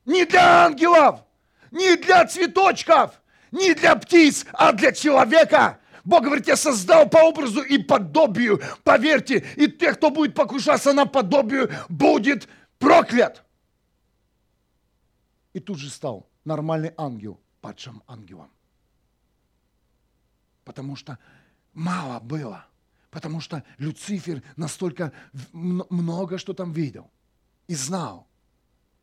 Не для ангелов, не для цветочков, не для птиц, а для человека. Бог говорит, я создал по образу и подобию. Поверьте, и тех, кто будет покушаться на подобию, будет проклят. И тут же стал нормальный ангел падшим ангелом. Потому что мало было. Потому что Люцифер настолько много что там видел и знал.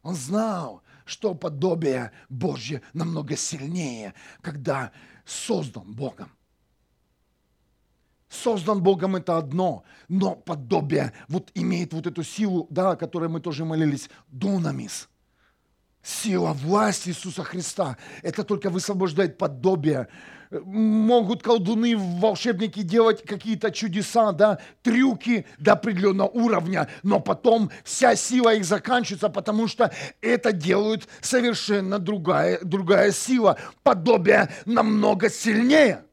Он знал, что подобие Божье намного сильнее, когда создан Богом. Создан Богом это одно, но подобие вот имеет вот эту силу, да, о которой мы тоже молились, дунамис. Сила власти Иисуса Христа. Это только высвобождает подобие могут колдуны, волшебники делать какие-то чудеса, да, трюки до определенного уровня, но потом вся сила их заканчивается, потому что это делают совершенно другая, другая сила. Подобие намного сильнее.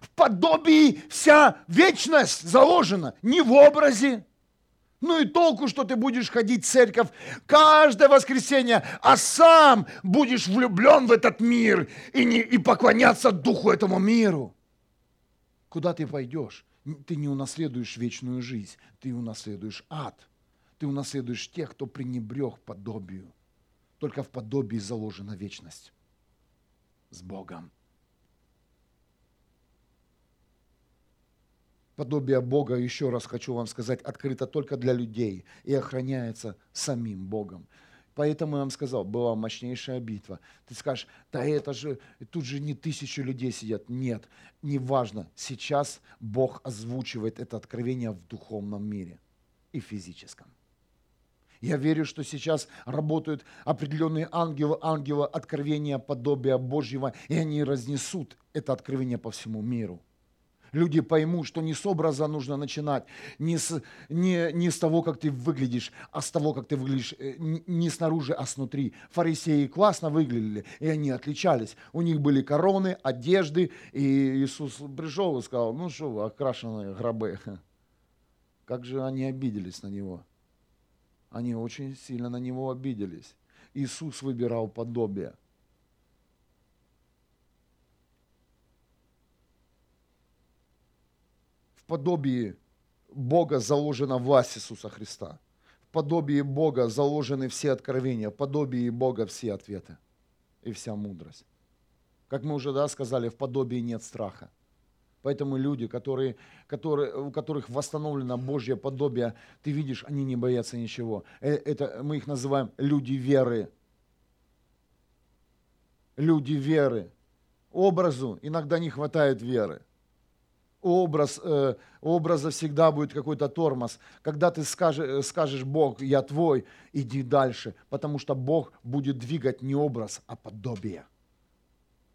В подобии вся вечность заложена, не в образе, ну и толку, что ты будешь ходить в церковь каждое воскресенье, а сам будешь влюблен в этот мир и, не, и поклоняться духу этому миру. Куда ты пойдешь? Ты не унаследуешь вечную жизнь, ты унаследуешь ад. Ты унаследуешь тех, кто пренебрег подобию. Только в подобии заложена вечность с Богом. Подобие Бога, еще раз хочу вам сказать, открыто только для людей и охраняется самим Богом. Поэтому я вам сказал, была мощнейшая битва. Ты скажешь, да это же, тут же не тысячи людей сидят. Нет, неважно. Сейчас Бог озвучивает это откровение в духовном мире и физическом. Я верю, что сейчас работают определенные ангелы, ангелы откровения, подобия Божьего, и они разнесут это откровение по всему миру люди поймут, что не с образа нужно начинать, не с, не, не с того, как ты выглядишь, а с того, как ты выглядишь э, не снаружи, а снутри. Фарисеи классно выглядели, и они отличались. У них были короны, одежды, и Иисус пришел и сказал, ну что окрашенные гробы. Как же они обиделись на Него. Они очень сильно на Него обиделись. Иисус выбирал подобие. Подобии Бога заложена власть Иисуса Христа. В подобии Бога заложены все откровения, в подобии Бога все ответы и вся мудрость. Как мы уже да, сказали, в подобии нет страха. Поэтому люди, которые, которые, у которых восстановлено Божье подобие, ты видишь, они не боятся ничего. Э, это, мы их называем люди веры. Люди веры. Образу иногда не хватает веры образ, э, образа всегда будет какой-то тормоз. Когда ты скажешь, э, скажешь, Бог, я твой, иди дальше, потому что Бог будет двигать не образ, а подобие.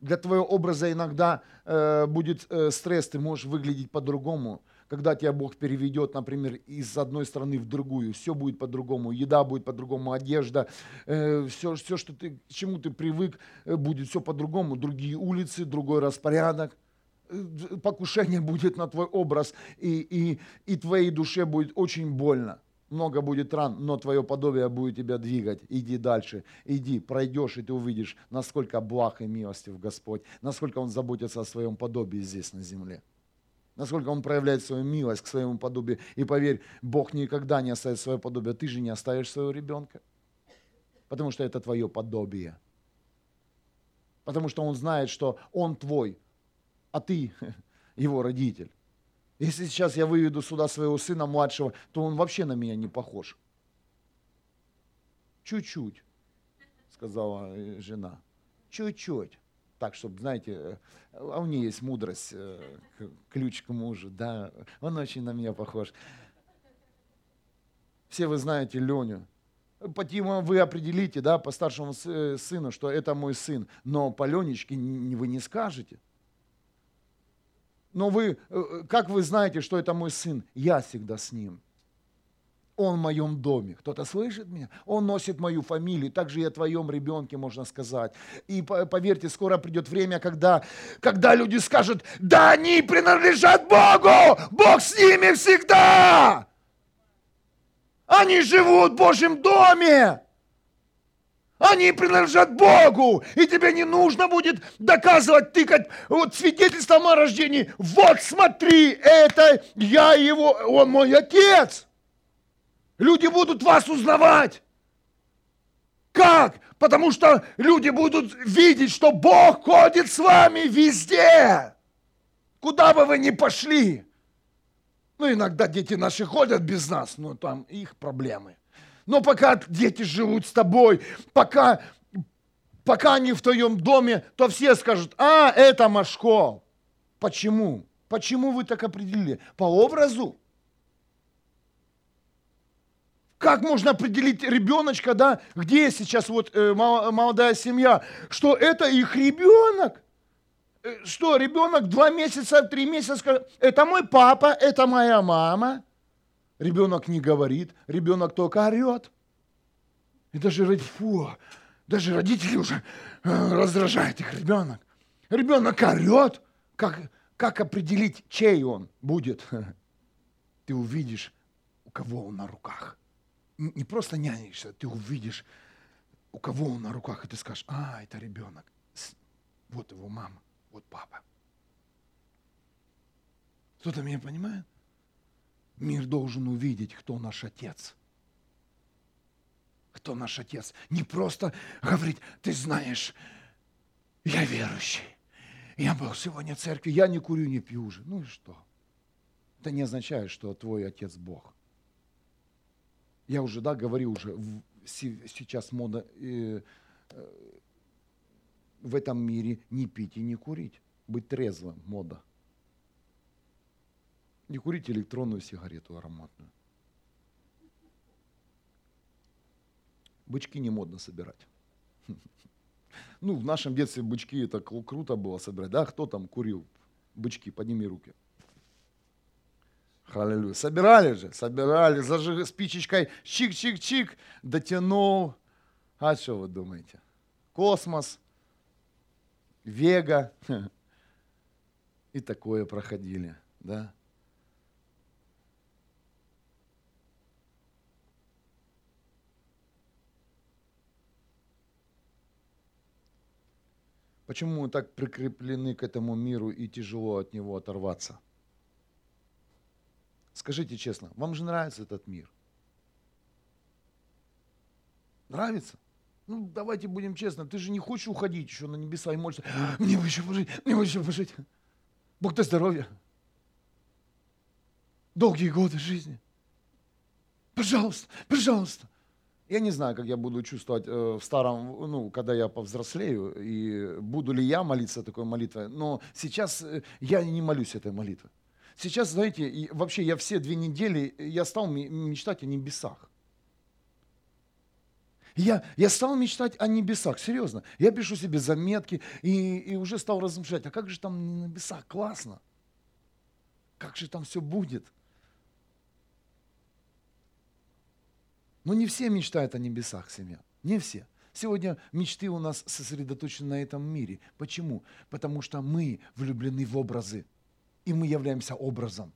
Для твоего образа иногда э, будет э, стресс, ты можешь выглядеть по-другому. Когда тебя Бог переведет, например, из одной страны в другую, все будет по-другому, еда будет по-другому, одежда, э, все, все, что ты, к чему ты привык, э, будет все по-другому. Другие улицы, другой распорядок покушение будет на твой образ, и, и, и твоей душе будет очень больно. Много будет ран, но твое подобие будет тебя двигать. Иди дальше, иди, пройдешь, и ты увидишь, насколько благ и милостив Господь, насколько Он заботится о своем подобии здесь на земле. Насколько Он проявляет свою милость к своему подобию. И поверь, Бог никогда не оставит свое подобие. Ты же не оставишь своего ребенка. Потому что это твое подобие. Потому что он знает, что он твой, а ты его родитель. Если сейчас я выведу сюда своего сына младшего, то он вообще на меня не похож. Чуть-чуть, сказала э, жена. Чуть-чуть. Так, чтобы, знаете, э, а у нее есть мудрость, э, ключ к мужу, да, он очень на меня похож. Все вы знаете Леню. По Тиму вы определите, да, по старшему сыну, что это мой сын, но по Ленечке вы не скажете. Но вы, как вы знаете, что это мой сын? Я всегда с ним. Он в моем доме. Кто-то слышит меня? Он носит мою фамилию. Также и о твоем ребенке можно сказать. И поверьте, скоро придет время, когда, когда люди скажут, да они принадлежат Богу! Бог с ними всегда! Они живут в Божьем доме! Они принадлежат Богу, и тебе не нужно будет доказывать, тыкать вот свидетельством о рождении. Вот смотри, это я его, он мой отец. Люди будут вас узнавать. Как? Потому что люди будут видеть, что Бог ходит с вами везде. Куда бы вы ни пошли. Ну, иногда дети наши ходят без нас, но там их проблемы. Но пока дети живут с тобой, пока, пока они в твоем доме, то все скажут, а, это Машко. Почему? Почему вы так определили? По образу? Как можно определить ребеночка, да, где сейчас вот э, молодая семья, что это их ребенок? Э, что, ребенок два месяца, три месяца это мой папа, это моя мама. Ребенок не говорит, ребенок только орет. И даже, фу, даже родители уже э, раздражают их ребенок. Ребенок орет. Как, как определить, чей он будет? Ты увидишь, у кого он на руках не просто нянешься, ты увидишь, у кого он на руках, и ты скажешь, а, это ребенок. Вот его мама, вот папа. Кто-то меня понимает? Мир должен увидеть, кто наш отец. Кто наш отец. Не просто говорить, ты знаешь, я верующий. Я был сегодня в церкви, я не курю, не пью уже. Ну и что? Это не означает, что твой отец Бог. Я уже, да, говорю уже, сейчас мода э, э, в этом мире не пить и не курить. Быть трезвым мода. Не курить электронную сигарету ароматную. Бычки не модно собирать. Ну, в нашем детстве бычки это круто было собирать. Да, кто там курил бычки? Подними руки. Аллилуйя. Собирали же, собирали, зажиг спичечкой, чик-чик-чик, дотянул. А что вы думаете? Космос, Вега и такое проходили, да? Почему мы так прикреплены к этому миру и тяжело от него оторваться? Скажите честно, вам же нравится этот мир? Нравится? Ну, давайте будем честны, ты же не хочешь уходить еще на небеса и молишься, мне бы еще пожить, мне бы еще пожить. Бог дай здоровья. Долгие годы жизни. Пожалуйста, пожалуйста. Я не знаю, как я буду чувствовать э, в старом, ну, когда я повзрослею, и буду ли я молиться такой молитвой. Но сейчас э, я не молюсь этой молитвой. Сейчас, знаете, вообще я все две недели, я стал мечтать о небесах. Я, я стал мечтать о небесах, серьезно. Я пишу себе заметки и, и уже стал размышлять, а как же там на небесах, классно. Как же там все будет. Но не все мечтают о небесах, семья. Не все. Сегодня мечты у нас сосредоточены на этом мире. Почему? Потому что мы влюблены в образы и мы являемся образом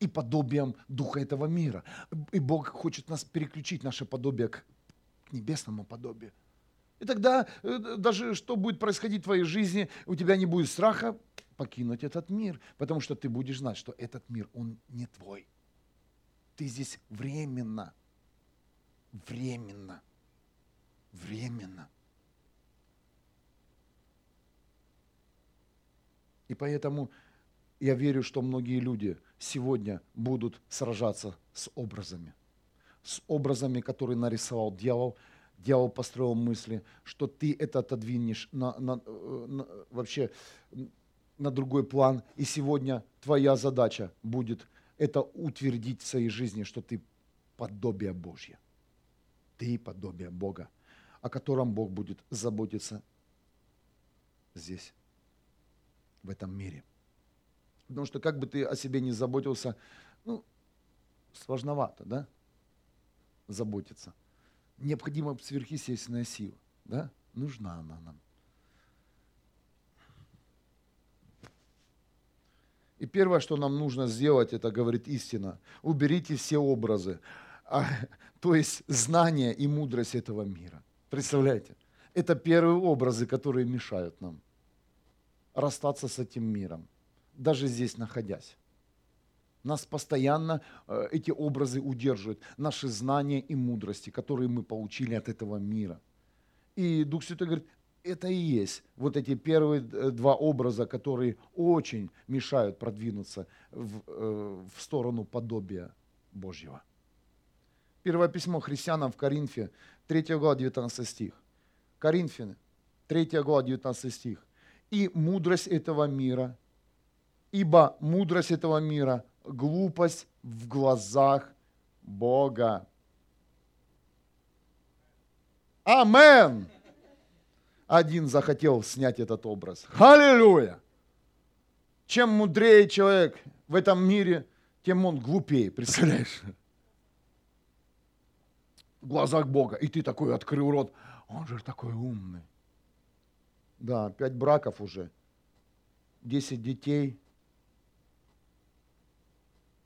и подобием Духа этого мира. И Бог хочет нас переключить, наше подобие к небесному подобию. И тогда э, даже что будет происходить в твоей жизни, у тебя не будет страха покинуть этот мир, потому что ты будешь знать, что этот мир, он не твой. Ты здесь временно. Временно. временно. И поэтому я верю, что многие люди сегодня будут сражаться с образами. С образами, которые нарисовал дьявол. Дьявол построил мысли, что ты это отодвинешь на, на, на, вообще на другой план. И сегодня твоя задача будет это утвердить в своей жизни, что ты подобие Божье. Ты подобие Бога, о котором Бог будет заботиться здесь, в этом мире. Потому что как бы ты о себе не заботился, ну, сложновато, да, заботиться. Необходима сверхъестественная сила, да, нужна она нам. И первое, что нам нужно сделать, это говорит истина. Уберите все образы, а, то есть знания и мудрость этого мира. Представляете? Это первые образы, которые мешают нам расстаться с этим миром, даже здесь находясь. Нас постоянно э, эти образы удерживают, наши знания и мудрости, которые мы получили от этого мира. И Дух Святой говорит, это и есть вот эти первые э, два образа, которые очень мешают продвинуться в, э, в сторону подобия Божьего. Первое письмо христианам в Коринфе, 3 глава, 19 стих. Коринфяне, 3 глава, 19 стих. «И мудрость этого мира, ибо мудрость этого мира – глупость в глазах Бога». Амен! один захотел снять этот образ. Аллилуйя! Чем мудрее человек в этом мире, тем он глупее, представляешь? Глазах Бога. И ты такой открыл рот, он же такой умный. Да, пять браков уже, десять детей,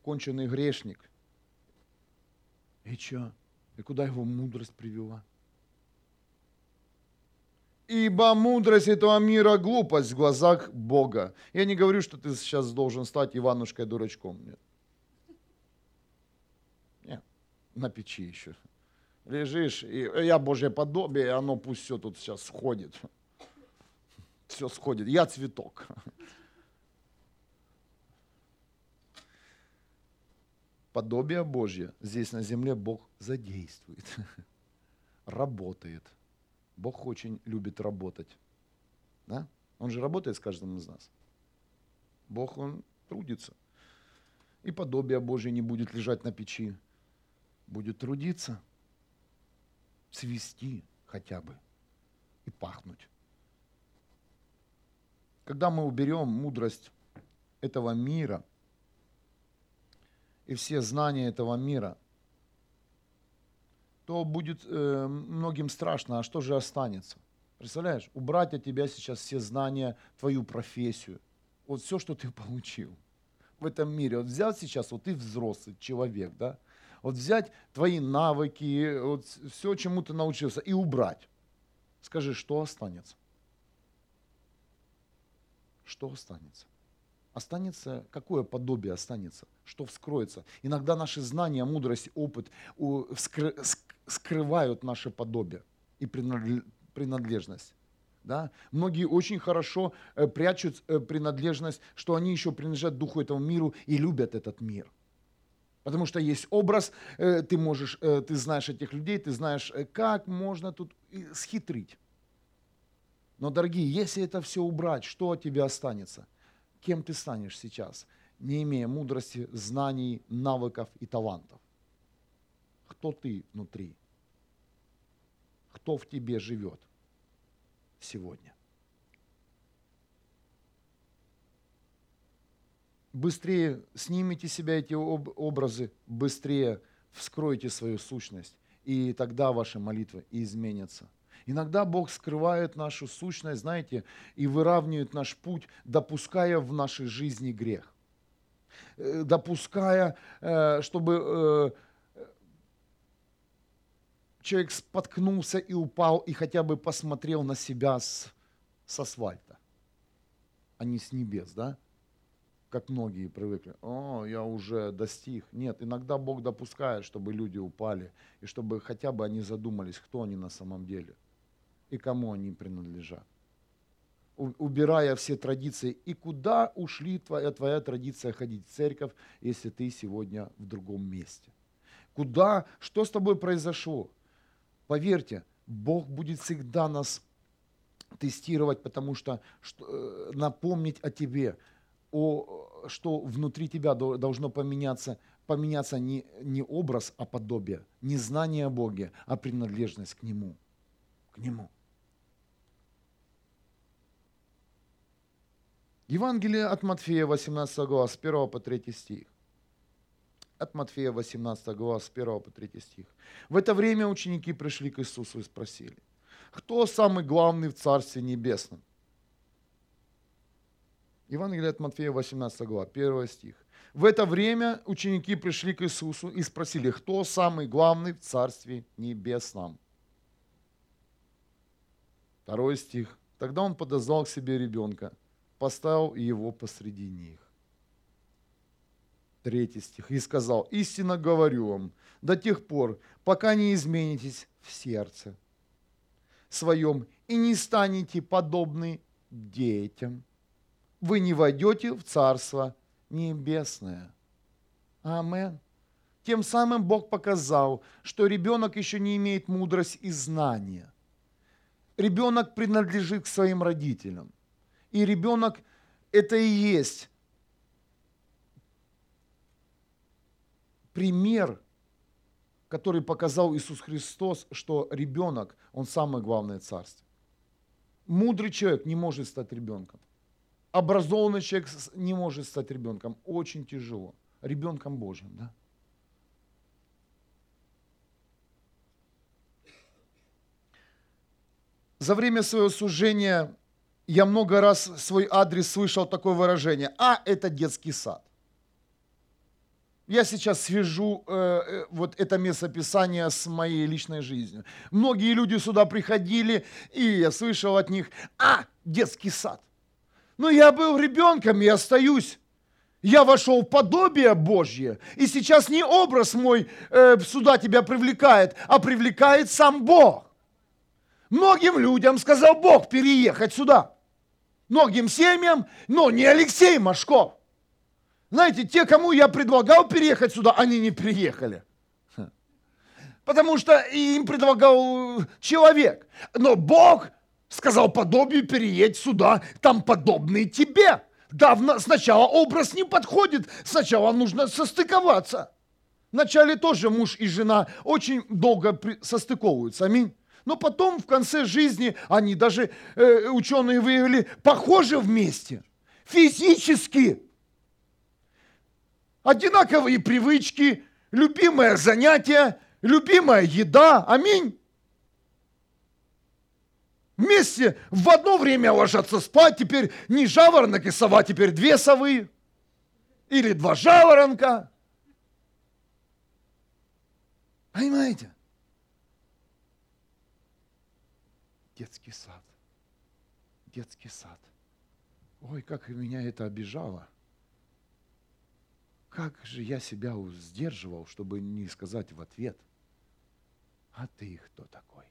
конченый грешник. И что? И куда его мудрость привела? ибо мудрость этого мира – глупость в глазах Бога. Я не говорю, что ты сейчас должен стать Иванушкой-дурачком. Нет. Нет. На печи еще. Лежишь, и я Божье подобие, и оно пусть все тут сейчас сходит. Все сходит. Я цветок. Подобие Божье здесь на земле Бог задействует, работает – Бог очень любит работать. Да? Он же работает с каждым из нас. Бог, Он трудится. И подобие Божье не будет лежать на печи. Будет трудиться, свести хотя бы и пахнуть. Когда мы уберем мудрость этого мира и все знания этого мира – то будет э, многим страшно, а что же останется? Представляешь, убрать от тебя сейчас все знания, твою профессию, вот все, что ты получил в этом мире. Вот взять сейчас, вот ты взрослый человек, да, вот взять твои навыки, вот все, чему ты научился, и убрать. Скажи, что останется? Что останется? Останется, какое подобие останется? Что вскроется? Иногда наши знания, мудрость, опыт скрывают наше подобие и принадлежность. Да? Многие очень хорошо э, прячут э, принадлежность, что они еще принадлежат духу этому миру и любят этот мир. Потому что есть образ, э, ты можешь, ты знаешь этих людей, ты знаешь, как можно тут схитрить. Но, дорогие, если это все убрать, что от тебя останется? Кем ты станешь сейчас, не имея мудрости, знаний, навыков и талантов? Кто ты внутри? кто в тебе живет сегодня. Быстрее снимите себя эти образы, быстрее вскройте свою сущность, и тогда ваши молитвы изменятся. Иногда Бог скрывает нашу сущность, знаете, и выравнивает наш путь, допуская в нашей жизни грех. Э, допуская, э, чтобы э, человек споткнулся и упал, и хотя бы посмотрел на себя с, с асфальта, а не с небес, да? Как многие привыкли. О, я уже достиг. Нет, иногда Бог допускает, чтобы люди упали, и чтобы хотя бы они задумались, кто они на самом деле и кому они принадлежат. Убирая все традиции. И куда ушли твоя, твоя традиция ходить в церковь, если ты сегодня в другом месте? Куда, что с тобой произошло? Поверьте, Бог будет всегда нас тестировать, потому что, что э, напомнить о тебе, о, что внутри тебя должно поменяться, поменяться не, не образ, а подобие, не знание о Боге, а принадлежность к Нему. К Нему. Евангелие от Матфея, 18 глава, с 1 по 3 стих. От Матфея, 18 глава, с 1 по 3 стих. В это время ученики пришли к Иисусу и спросили, кто самый главный в Царстве Небесном? Евангелие от Матфея, 18 глава, 1 стих. В это время ученики пришли к Иисусу и спросили, кто самый главный в Царстве Небесном? Второй стих. Тогда он подозвал к себе ребенка, поставил его посреди них. Третий стих. И сказал, истинно говорю вам, до тех пор, пока не изменитесь в сердце своем и не станете подобны детям, вы не войдете в Царство Небесное. Амен. Тем самым Бог показал, что ребенок еще не имеет мудрость и знания. Ребенок принадлежит к своим родителям. И ребенок это и есть пример который показал Иисус Христос, что ребенок, он самое главное царство. Мудрый человек не может стать ребенком. Образованный человек не может стать ребенком. Очень тяжело. Ребенком Божьим, да? За время своего служения я много раз свой адрес слышал такое выражение. А, это детский сад. Я сейчас свяжу э, э, вот это местописание с моей личной жизнью. Многие люди сюда приходили, и я слышал от них, а, детский сад. Но я был ребенком и остаюсь. Я вошел в подобие Божье, и сейчас не образ мой э, сюда тебя привлекает, а привлекает сам Бог. Многим людям сказал Бог переехать сюда. Многим семьям, но не Алексей Машков. Знаете, те, кому я предлагал переехать сюда, они не приехали. Потому что им предлагал человек. Но Бог сказал подобию переедь сюда, там подобные тебе. Да, сначала образ не подходит, сначала нужно состыковаться. Вначале тоже муж и жена очень долго состыковываются, аминь. Но потом в конце жизни они даже, э, ученые выявили, похожи вместе. Физически одинаковые привычки, любимое занятие, любимая еда. Аминь. Вместе в одно время ложатся спать, теперь не жаворонок и сова, теперь две совы. Или два жаворонка. Понимаете? Детский сад. Детский сад. Ой, как меня это обижало как же я себя сдерживал, чтобы не сказать в ответ, а ты кто такой?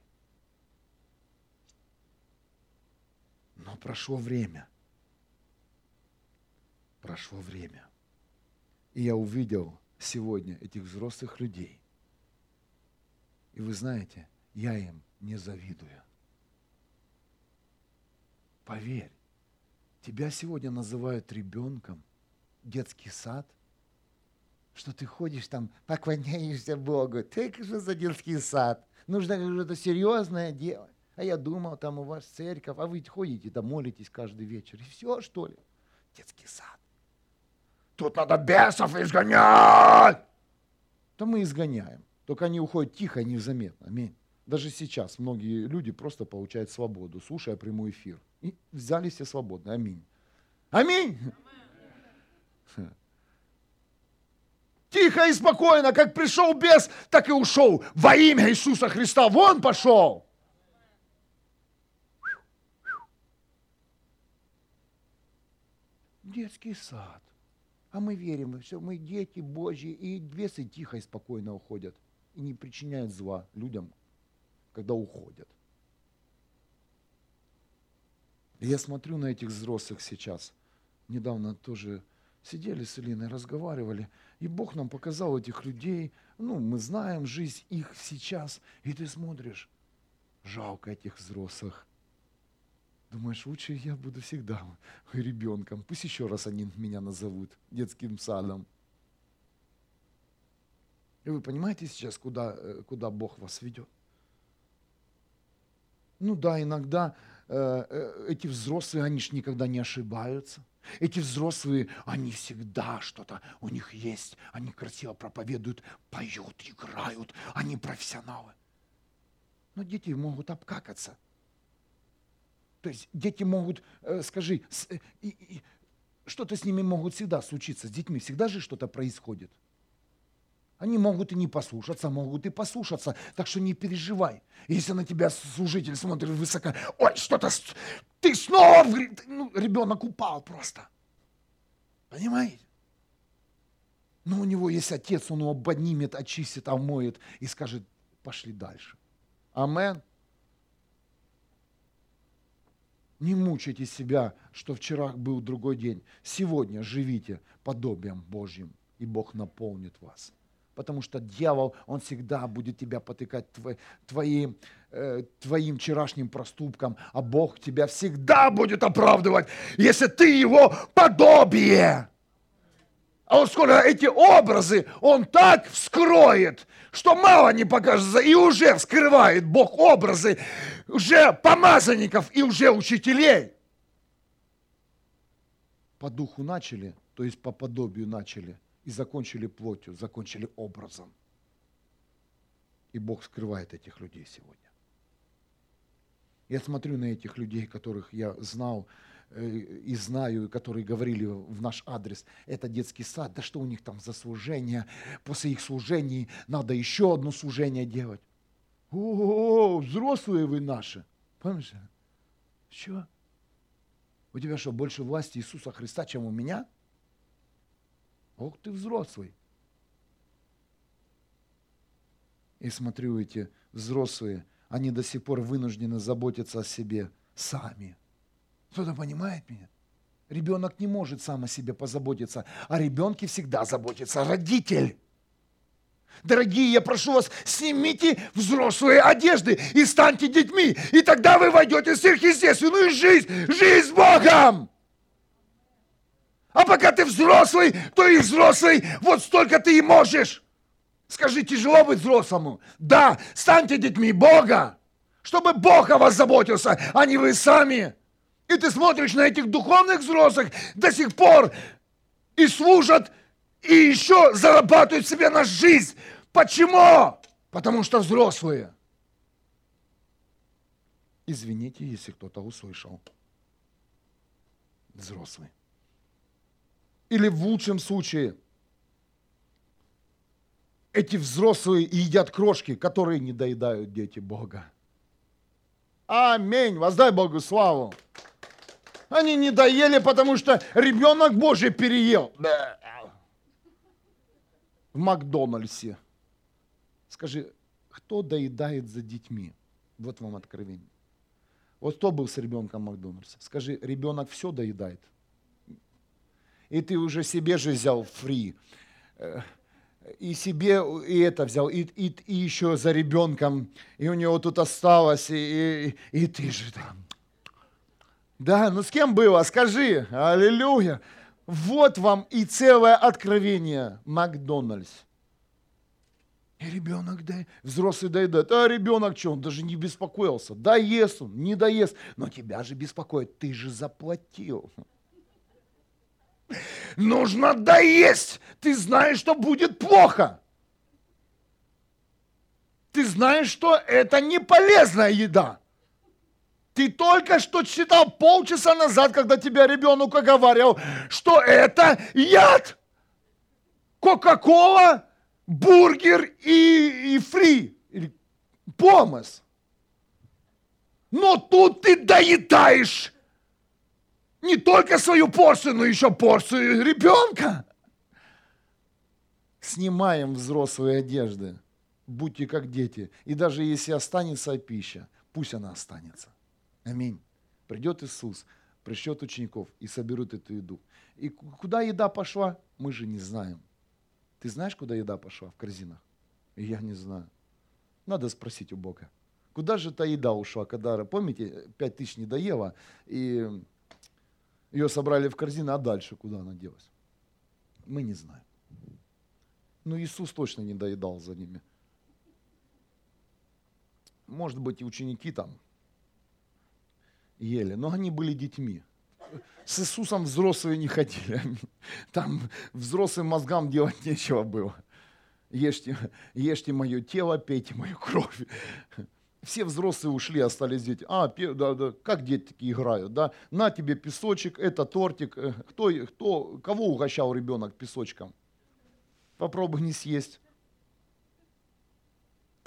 Но прошло время. Прошло время. И я увидел сегодня этих взрослых людей. И вы знаете, я им не завидую. Поверь, тебя сегодня называют ребенком, детский сад – что ты ходишь там, поклоняешься Богу. Ты же за детский сад. Нужно что-то серьезное делать. А я думал, там у вас церковь, а вы ходите там, молитесь каждый вечер. И все, что ли? Детский сад. Тут надо бесов изгонять. То мы изгоняем. Только они уходят тихо и незаметно. Аминь. Даже сейчас многие люди просто получают свободу, слушая прямой эфир. И взяли все свободно. Аминь. Аминь. Тихо и спокойно, как пришел бес, так и ушел. Во имя Иисуса Христа вон пошел. Детский сад. А мы верим, все, мы дети Божьи, и бесы тихо и спокойно уходят. И не причиняют зла людям, когда уходят. И я смотрю на этих взрослых сейчас. Недавно тоже сидели с Илиной, разговаривали, и Бог нам показал этих людей. Ну, мы знаем жизнь их сейчас. И ты смотришь, жалко этих взрослых. Думаешь, лучше я буду всегда ребенком. Пусть еще раз они меня назовут детским садом. И вы понимаете сейчас, куда, э, куда Бог вас ведет? Ну да, иногда э, э, эти взрослые, они же никогда не ошибаются. Эти взрослые, они всегда что-то у них есть. Они красиво проповедуют, поют, играют. Они профессионалы. Но дети могут обкакаться – то есть дети могут, э, скажи, э, что-то с ними могут всегда случиться. С детьми всегда же что-то происходит. Они могут и не послушаться, могут и послушаться. Так что не переживай. Если на тебя служитель смотрит высоко, ой, что-то, ты снова, ну, ребенок упал просто. Понимаете? Но у него есть отец, он его поднимет, очистит, омоет и скажет, пошли дальше. Амен. Не мучайте себя, что вчера был другой день. Сегодня живите подобием Божьим, и Бог наполнит вас. Потому что дьявол, он всегда будет тебя потыкать твоим, э, твоим вчерашним проступком, а Бог тебя всегда будет оправдывать, если ты его подобие. А вот скоро эти образы он так вскроет, что мало не покажется, и уже вскрывает Бог образы уже помазанников и уже учителей. По духу начали, то есть по подобию начали, и закончили плотью, закончили образом. И Бог скрывает этих людей сегодня. Я смотрю на этих людей, которых я знал, Э, и знаю, которые говорили в наш адрес, это детский сад, да что у них там за служение, после их служений надо еще одно служение делать. О, взрослые вы наши. Помнишь? Что? У тебя что, больше власти Иисуса Христа, чем у меня? Ох ты взрослый. И смотрю, эти взрослые, они до сих пор вынуждены заботиться о себе сами. Кто-то понимает меня? Ребенок не может сам о себе позаботиться, а ребенке всегда заботится родитель. Дорогие, я прошу вас, снимите взрослые одежды и станьте детьми, и тогда вы войдете в сверхъестественную жизнь, жизнь с Богом. А пока ты взрослый, то и взрослый, вот столько ты и можешь. Скажи, тяжело быть взрослому? Да, станьте детьми Бога, чтобы Бог о вас заботился, а не вы сами. И ты смотришь на этих духовных взрослых до сих пор и служат, и еще зарабатывают себе на жизнь. Почему? Потому что взрослые. Извините, если кто-то услышал. Взрослый. Или в лучшем случае, эти взрослые едят крошки, которые не доедают дети Бога. Аминь. Воздай Богу славу. Они не доели, потому что ребенок Божий переел. В Макдональдсе. Скажи, кто доедает за детьми? Вот вам откровение. Вот кто был с ребенком в Макдональдсе? Скажи, ребенок все доедает. И ты уже себе же взял фри. Э, и себе и это взял, и, и, и еще за ребенком, и у него тут осталось, и, и, и ты же там. Да, ну с кем было? Скажи. Аллилуйя. Вот вам и целое откровение. Макдональдс. И ребенок, да, взрослый доедает. А ребенок что, он даже не беспокоился. Доест он, не доест. Но тебя же беспокоит, ты же заплатил. Нужно доесть. Ты знаешь, что будет плохо. Ты знаешь, что это не полезная еда. Ты только что читал полчаса назад, когда тебя ребенок оговаривал, что это яд. Кока-кола, бургер и, и фри. Или помос. Но тут ты доедаешь не только свою порцию, но еще порцию ребенка. снимаем взрослые одежды. Будьте как дети. И даже если останется пища, пусть она останется. Аминь. Придет Иисус, пришлет учеников и соберут эту еду. И куда еда пошла, мы же не знаем. Ты знаешь, куда еда пошла в корзинах? Я не знаю. Надо спросить у Бога. Куда же та еда ушла, когда, помните, пять тысяч не доела, и ее собрали в корзину, а дальше куда она делась? Мы не знаем. Но Иисус точно не доедал за ними. Может быть, и ученики там ели, но они были детьми. С Иисусом взрослые не ходили. Там взрослым мозгам делать нечего было. Ешьте, ешьте мое тело, пейте мою кровь. Все взрослые ушли, остались дети. А, да, да, как дети такие играют, да? На тебе песочек, это тортик. Э, кто, кто, кого угощал ребенок песочком? Попробуй не съесть.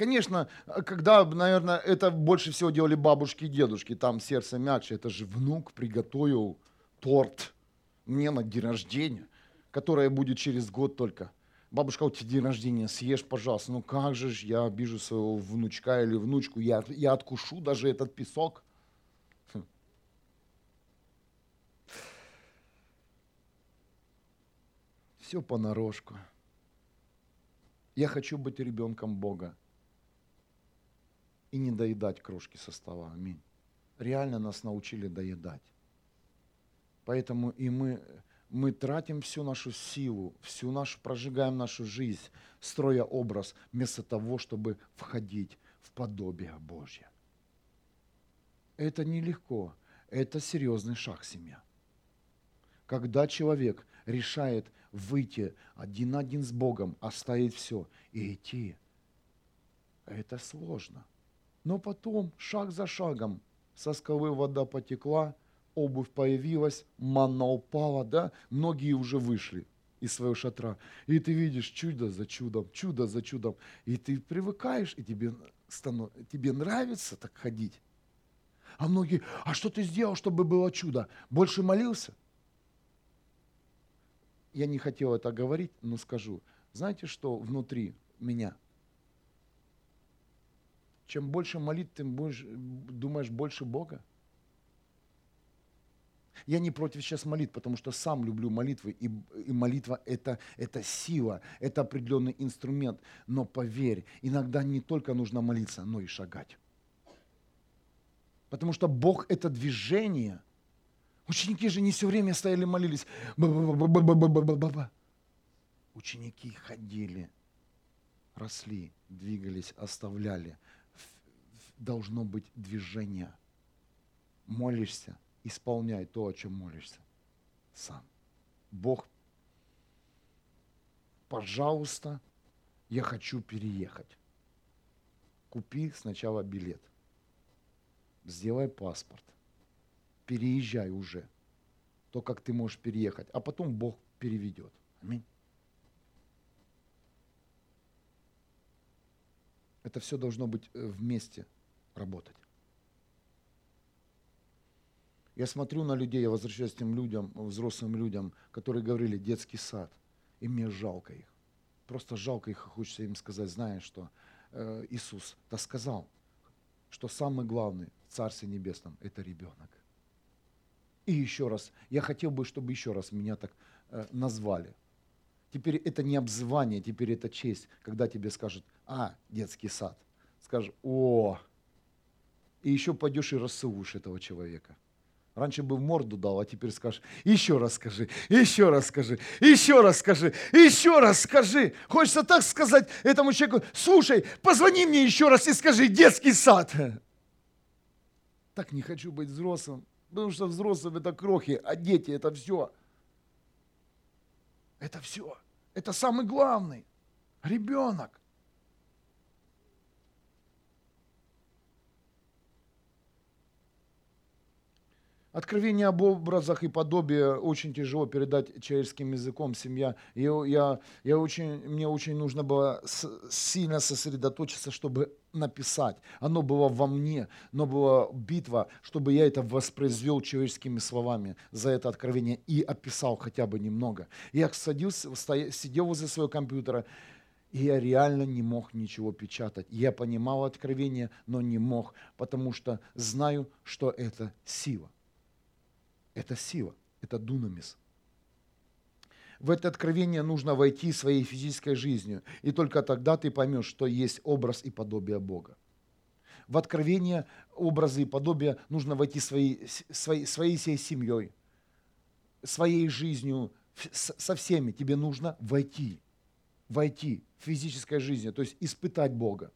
Конечно, когда, наверное, это больше всего делали бабушки и дедушки, там сердце мягче, это же внук приготовил торт мне на день рождения, которое будет через год только – бабушка, у тебя день рождения, съешь, пожалуйста. Ну как же ж я обижу своего внучка или внучку, я, я откушу даже этот песок. Хм. Все понарошку. Я хочу быть ребенком Бога и не доедать крошки со стола. Аминь. Реально нас научили доедать. Поэтому и мы мы тратим всю нашу силу, всю нашу, прожигаем нашу жизнь, строя образ, вместо того, чтобы входить в подобие Божье. Это нелегко, это серьезный шаг семья. Когда человек решает выйти один на один с Богом, оставить все и идти, это сложно. Но потом, шаг за шагом, со скалы вода потекла – обувь появилась, манна упала, да, многие уже вышли из своего шатра. И ты видишь чудо за чудом, чудо за чудом. И ты привыкаешь, и тебе, станов... тебе нравится так ходить. А многие, а что ты сделал, чтобы было чудо? Больше молился? Я не хотел это говорить, но скажу. Знаете, что внутри меня? Чем больше молитв, тем больше, думаешь больше Бога. Я не против сейчас молитв, потому что сам люблю молитвы, и, и молитва это, это сила, это определенный инструмент. Но поверь, иногда не только нужно молиться, но и шагать. Потому что Бог это движение. Ученики же не все время стояли молились. Ученики ходили, росли, двигались, оставляли. Должно быть движение. Молишься, исполняй то, о чем молишься сам. Бог, пожалуйста, я хочу переехать. Купи сначала билет. Сделай паспорт. Переезжай уже. То, как ты можешь переехать. А потом Бог переведет. Аминь. Это все должно быть э, вместе работать. Я смотрю на людей, я возвращаюсь к тем людям, взрослым людям, которые говорили детский сад, и мне жалко их. Просто жалко их, хочется им сказать, знаешь, что э, Иисус-то сказал, что самый главный в Царстве Небесном – это ребенок. И еще раз, я хотел бы, чтобы еще раз меня так э, назвали. Теперь это не обзывание, теперь это честь, когда тебе скажут, а, детский сад. Скажешь, о, и еще пойдешь и рассылуешь этого человека. Раньше бы в морду дал, а теперь скажешь, еще раз скажи, еще раз скажи, еще раз скажи, еще раз скажи. Хочется так сказать этому человеку, слушай, позвони мне еще раз и скажи, детский сад. Так не хочу быть взрослым, потому что взрослым это крохи, а дети это все. Это все. Это самый главный. Ребенок. Откровение об образах и подобии очень тяжело передать человеческим языком, семья. Я, я, я очень, мне очень нужно было с, сильно сосредоточиться, чтобы написать. Оно было во мне, но была битва, чтобы я это воспроизвел человеческими словами за это откровение и описал хотя бы немного. Я садился, сидел возле своего компьютера, и я реально не мог ничего печатать. Я понимал откровение, но не мог, потому что знаю, что это сила. Это сила, это дунамис. В это откровение нужно войти своей физической жизнью, и только тогда ты поймешь, что есть образ и подобие Бога. В откровение образы и подобия нужно войти своей, своей, своей всей семьей, своей жизнью, со всеми. Тебе нужно войти, войти в физической жизни, то есть испытать Бога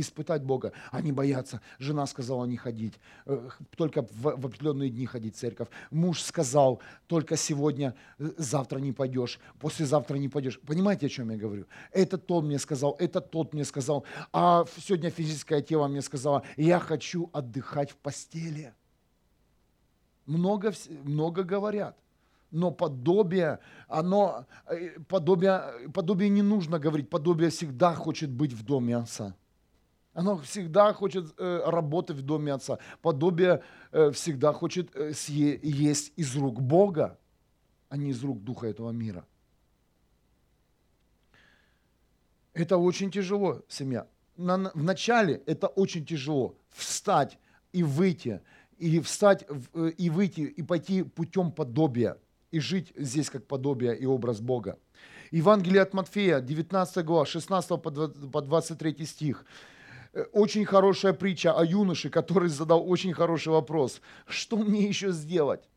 испытать Бога. Они боятся. Жена сказала не ходить, э, только в, определенные дни ходить в церковь. Муж сказал, только сегодня, э, завтра не пойдешь, послезавтра не пойдешь. Понимаете, о чем я говорю? Это тот мне сказал, это тот мне сказал. А сегодня физическое тело мне сказала, я хочу отдыхать в постели. Много, много говорят но подобие, оно, э, подобие, подобие не нужно говорить, подобие всегда хочет быть в доме Отца. Оно всегда хочет э, работать в доме Отца. Подобие э, всегда хочет э, съе, есть из рук Бога, а не из рук Духа этого мира. Это очень тяжело, семья. На, в начале это очень тяжело. Встать и выйти, и встать и выйти, и пойти путем подобия, и жить здесь как подобие и образ Бога. Евангелие от Матфея, 19 глава, 16 по 23 стих. Э, очень хорошая притча о юноше, который задал очень хороший вопрос. Что мне еще сделать?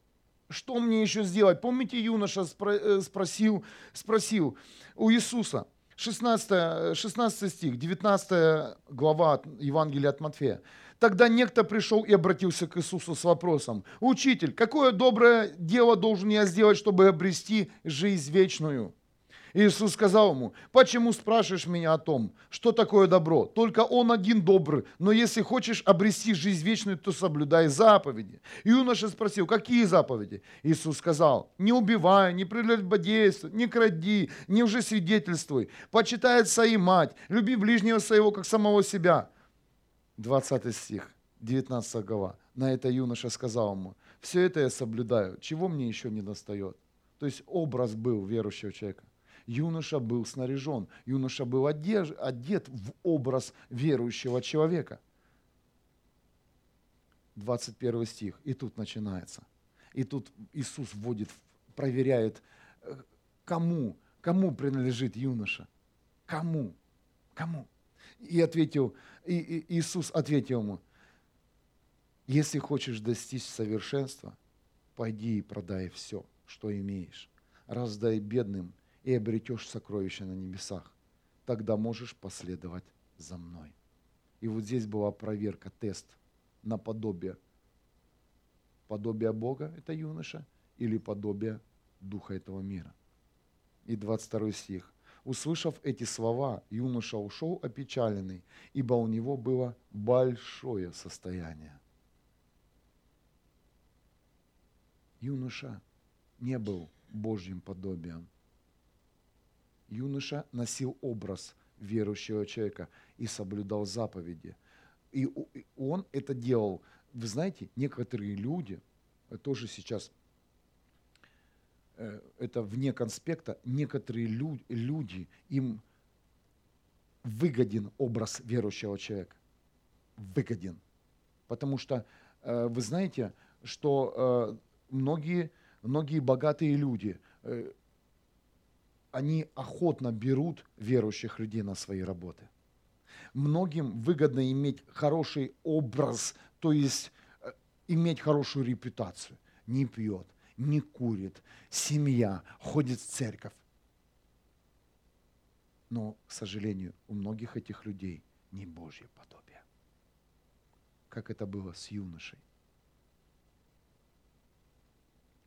Что мне еще сделать? Помните, юноша э, спросил, спросил у Иисуса, 16, 16 стих, 19 глава Евангелия от Матфея. Тогда некто пришел и обратился к Иисусу с вопросом, «Учитель, какое доброе дело должен я сделать, чтобы обрести жизнь вечную?» Иисус сказал ему, почему спрашиваешь меня о том, что такое добро? Только Он один добрый, но если хочешь обрести жизнь вечную, то соблюдай заповеди. Юноша спросил, какие заповеди? Иисус сказал, не убивай, не прелюбодействуй, не кради, не уже свидетельствуй, почитай отца и мать, люби ближнего своего, как самого себя. 20 стих, 19 глава. На это юноша сказал ему, все это я соблюдаю, чего мне еще не достает? То есть образ был верующего человека юноша был снаряжен, юноша был одеж, одет в образ верующего человека. 21 стих, и тут начинается. И тут Иисус вводит, проверяет, э, кому, кому принадлежит юноша. Кому? Кому? И ответил, и, и Иисус ответил ему, если хочешь достичь совершенства, пойди и продай все, что имеешь, раздай бедным, и обретешь сокровища на небесах. Тогда можешь последовать за мной. И вот здесь была проверка, тест на подобие. Подобие Бога – это юноша, или подобие Духа этого мира. И 22 стих. Услышав эти слова, юноша ушел опечаленный, ибо у него было большое состояние. Юноша не был Божьим подобием юноша носил образ верующего человека и соблюдал заповеди. И он это делал. Вы знаете, некоторые люди, э, тоже сейчас, э, это вне конспекта, некоторые люди, им выгоден образ верующего человека. Выгоден. Потому что э, вы знаете, что многие, многие богатые люди, они охотно берут верующих людей на свои работы. Многим выгодно иметь хороший образ, то есть э, иметь хорошую репутацию. Не пьет, не курит, семья, ходит в церковь. Но, к сожалению, у многих этих людей не Божье подобие. Как это было с юношей.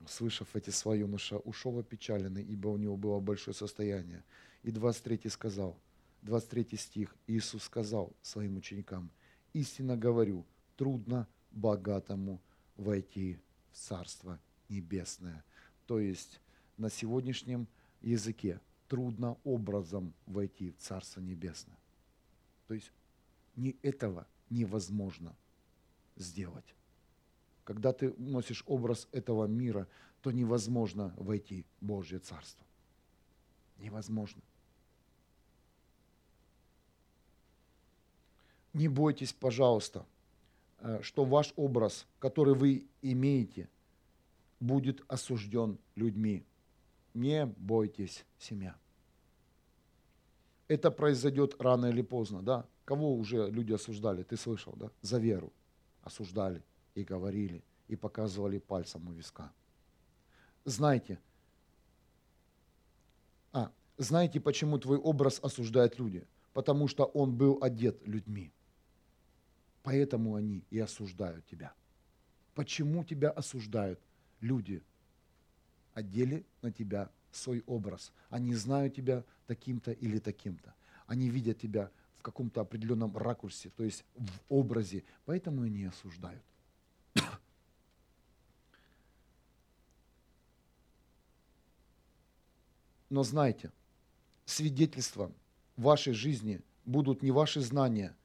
Услышав эти слова, юноша ушел опечаленный, ибо у него было большое состояние. И 23 сказал, 23 стих, Иисус сказал своим ученикам, «Истинно говорю, трудно богатому войти в Царство Небесное. То есть на сегодняшнем языке трудно образом войти в Царство Небесное. То есть не этого невозможно сделать. Когда ты носишь образ этого мира, то невозможно войти в Божье Царство. Невозможно. Не бойтесь, пожалуйста, э, что ваш образ, который вы имеете, будет осужден людьми. Не бойтесь, семья. Это произойдет рано или поздно, да? Кого уже люди осуждали? Ты слышал, да? За веру осуждали и говорили, и показывали пальцем у виска. Знаете, а, знаете, почему твой образ осуждают люди? Потому что он был одет людьми. Поэтому они и осуждают тебя. Почему тебя осуждают люди? Одели на тебя свой образ. Они знают тебя таким-то или таким-то. Они видят тебя в каком-то определенном ракурсе, то есть в образе. Поэтому они осуждают. Но знайте, свидетельством вашей жизни будут не ваши знания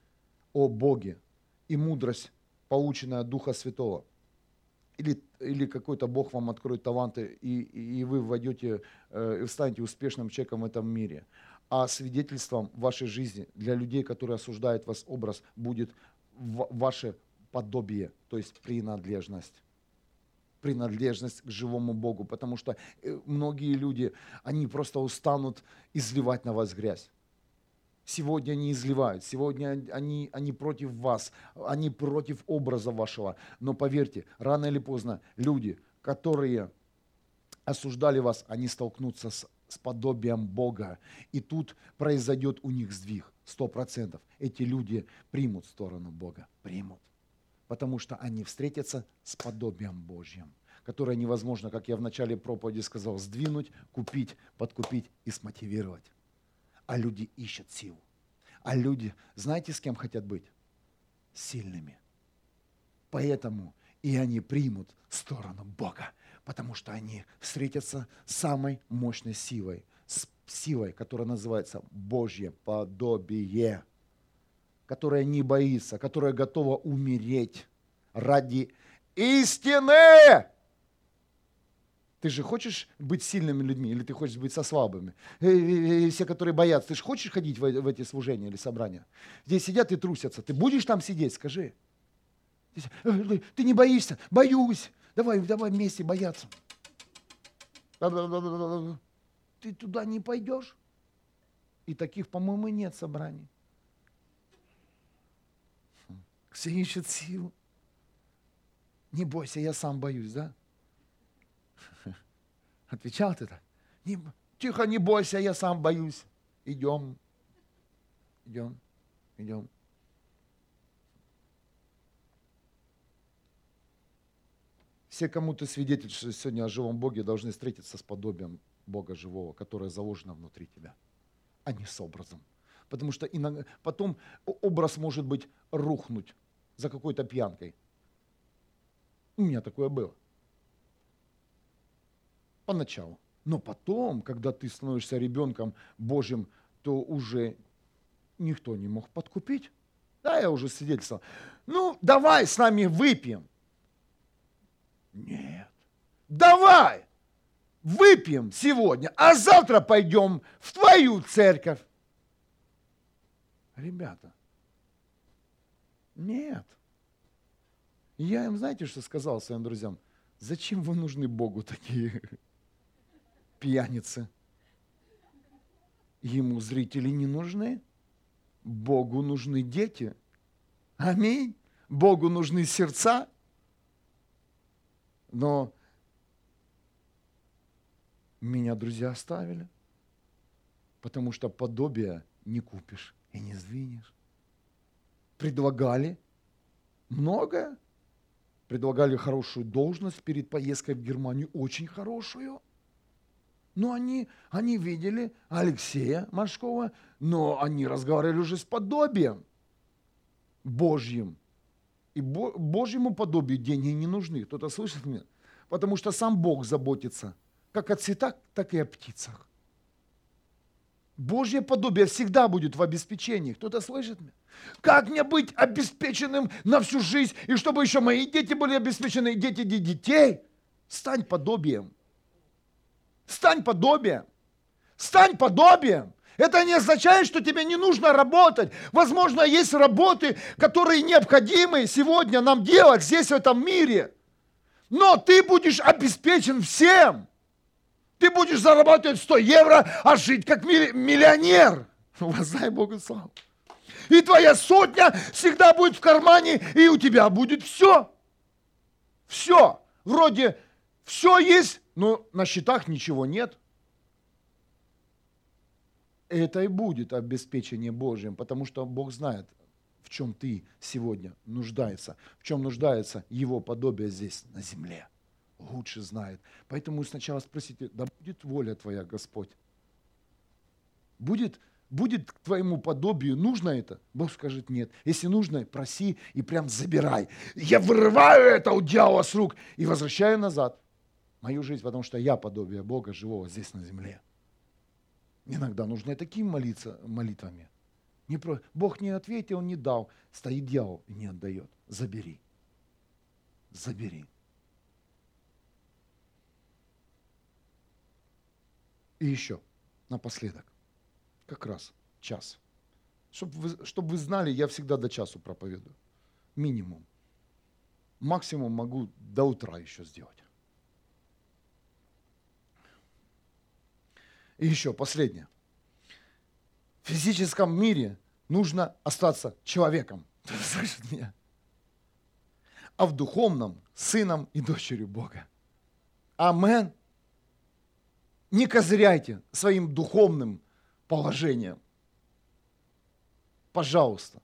о Боге и мудрость, полученная от Духа Святого. Или, или какой-то Бог вам откроет таланты, и, и вы войдете э, станете успешным человеком в этом мире. А свидетельством вашей жизни для людей, которые осуждают вас образ, будет ваше подобие, то есть принадлежность принадлежность к живому Богу, потому что э, многие люди, они просто устанут изливать на вас грязь. Сегодня они изливают, сегодня они, они против вас, они против образа вашего. Но поверьте, рано или поздно люди, которые осуждали вас, они столкнутся с, с подобием Бога. И тут произойдет у них сдвиг, сто процентов. Эти люди примут сторону Бога, примут потому что они встретятся с подобием Божьим, которое невозможно, как я в начале проповеди сказал, сдвинуть, купить, подкупить и смотивировать. А люди ищут силу. А люди, знаете, с кем хотят быть? Сильными. Поэтому и они примут сторону Бога, потому что они встретятся с самой мощной силой, с силой, которая называется Божье подобие которая не боится, которая готова умереть ради истины. Ты же хочешь быть сильными людьми, или ты хочешь быть со слабыми? И, и, и все, которые боятся, ты же хочешь ходить в эти служения или собрания? Здесь сидят и трусятся. Ты будешь там сидеть, скажи. Ты не боишься? Боюсь. Давай, давай вместе бояться. Ты туда не пойдешь? И таких, по-моему, нет собраний. Все ищут силу. Не бойся, я сам боюсь, да? Отвечал ты так? Не, тихо, не бойся, я сам боюсь. Идем, идем, идем. Все, кому ты свидетельствуешь сегодня о живом Боге, должны встретиться с подобием Бога живого, которое заложено внутри тебя, а не с образом. Потому что иногда, потом образ может быть рухнуть за какой-то пьянкой. У меня такое было. Поначалу. Но потом, когда ты становишься ребенком Божьим, то уже никто не мог подкупить. Да, я уже свидетельствовал. Ну, давай с нами выпьем. Нет. Давай выпьем сегодня, а завтра пойдем в твою церковь. Ребята, нет. я им, знаете, что сказал своим друзьям? Зачем вы нужны Богу такие пьяницы? Ему зрители не нужны. Богу нужны дети. Аминь. Богу нужны сердца. Но меня друзья оставили, потому что подобие не купишь и не сдвинешь предлагали многое. Предлагали хорошую должность перед поездкой в Германию, очень хорошую. Но они, они видели Алексея Машкова, но они разговаривали уже с подобием Божьим. И Божьему подобию деньги не нужны. Кто-то слышит меня? Потому что сам Бог заботится как о цветах, так и о птицах. Божье подобие всегда будет в обеспечении. Кто-то слышит меня? Как мне быть обеспеченным на всю жизнь, и чтобы еще мои дети были обеспечены, и дети детей? Стань подобием. Стань подобием. Стань подобием. Это не означает, что тебе не нужно работать. Возможно, есть работы, которые необходимы сегодня нам делать здесь, в этом мире. Но ты будешь обеспечен всем. Ты будешь зарабатывать 100 евро, а жить как миллионер. Воздай Богу славу. И твоя сотня всегда будет в кармане, и у тебя будет все. Все. Вроде все есть, но на счетах ничего нет. Это и будет обеспечение Божьим, потому что Бог знает, в чем ты сегодня нуждаешься, в чем нуждается Его подобие здесь на земле лучше знает. Поэтому сначала спросите, да будет воля Твоя, Господь? Будет, будет к Твоему подобию, нужно это? Бог скажет нет. Если нужно, проси и прям забирай. Я вырываю это у дьявола с рук и возвращаю назад мою жизнь, потому что я подобие Бога живого здесь на земле. Иногда нужно и такими молиться молитвами. Не про... Бог не ответил, не дал. Стоит дьявол и не отдает. Забери. Забери. И еще, напоследок, как раз час. Чтобы вы, чтоб вы знали, я всегда до часу проповедую. Минимум. Максимум могу до утра еще сделать. И еще последнее. В физическом мире нужно остаться человеком. Слышит меня? А в духовном сыном и дочерью Бога. Амен не козыряйте своим духовным положением. Пожалуйста.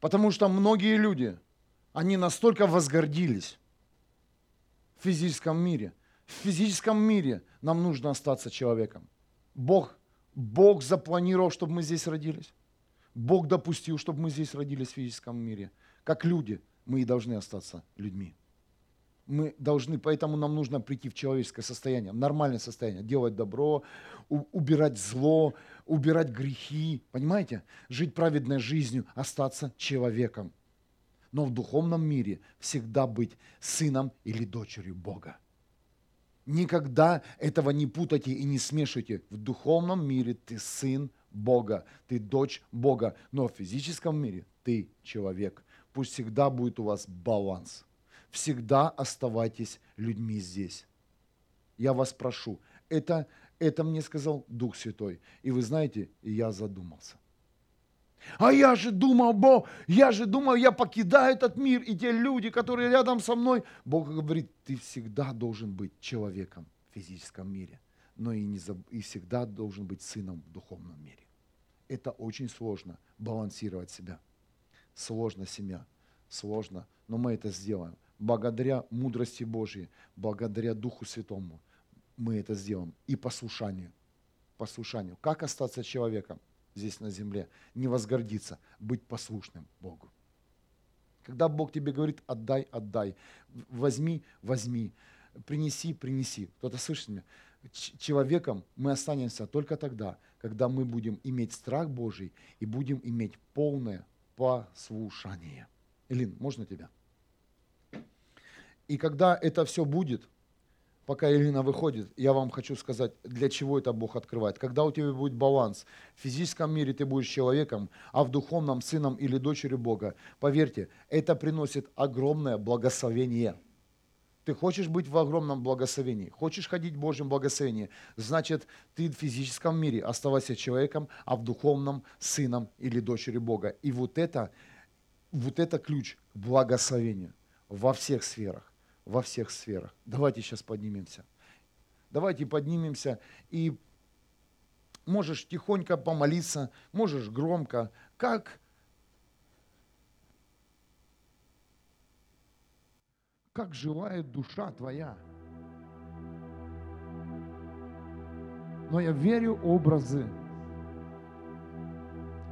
Потому что многие люди, они настолько возгордились в физическом мире. В физическом мире нам нужно остаться человеком. Бог, Бог запланировал, чтобы мы здесь родились. Бог допустил, чтобы мы здесь родились в физическом мире. Как люди, мы и должны остаться людьми мы должны, поэтому нам нужно прийти в человеческое состояние, в нормальное состояние, делать добро, убирать зло, убирать грехи, понимаете? Жить праведной жизнью, остаться человеком. Но в духовном мире всегда быть сыном или дочерью Бога. Никогда этого не путайте и не смешивайте. В духовном мире ты сын Бога, ты дочь Бога, но в физическом мире ты человек. Пусть всегда будет у вас баланс всегда оставайтесь людьми здесь. Я вас прошу. Это, это мне сказал Дух Святой. И вы знаете, я задумался. А я же думал, Бог, я же думал, я покидаю этот мир, и те люди, которые рядом со мной. Бог говорит, ты всегда должен быть человеком в физическом мире, но и, не заб... и всегда должен быть сыном в духовном мире. Это очень сложно, балансировать себя. Сложно семья, сложно, но мы это сделаем благодаря мудрости Божьей, благодаря Духу Святому мы это сделаем. И послушанию. Послушанию. Как остаться человеком здесь на земле? Не возгордиться, быть послушным Богу. Когда Бог тебе говорит, отдай, отдай, возьми, возьми, принеси, принеси. Кто-то слышит меня? Человеком мы останемся только тогда, когда мы будем иметь страх Божий и будем иметь полное послушание. Элин, можно тебя? И когда это все будет, пока Ирина выходит, я вам хочу сказать, для чего это Бог открывает. Когда у тебя будет баланс, в физическом мире ты будешь человеком, а в духовном сыном или дочерью Бога, поверьте, это приносит огромное благословение. Ты хочешь быть в огромном благословении, хочешь ходить в Божьем благословении, значит, ты в физическом мире оставайся человеком, а в духовном сыном или дочерью Бога. И вот это, вот это ключ к благословению во всех сферах во всех сферах. Давайте сейчас поднимемся. Давайте поднимемся и можешь тихонько помолиться, можешь громко, как как желает душа твоя. Но я верю образы,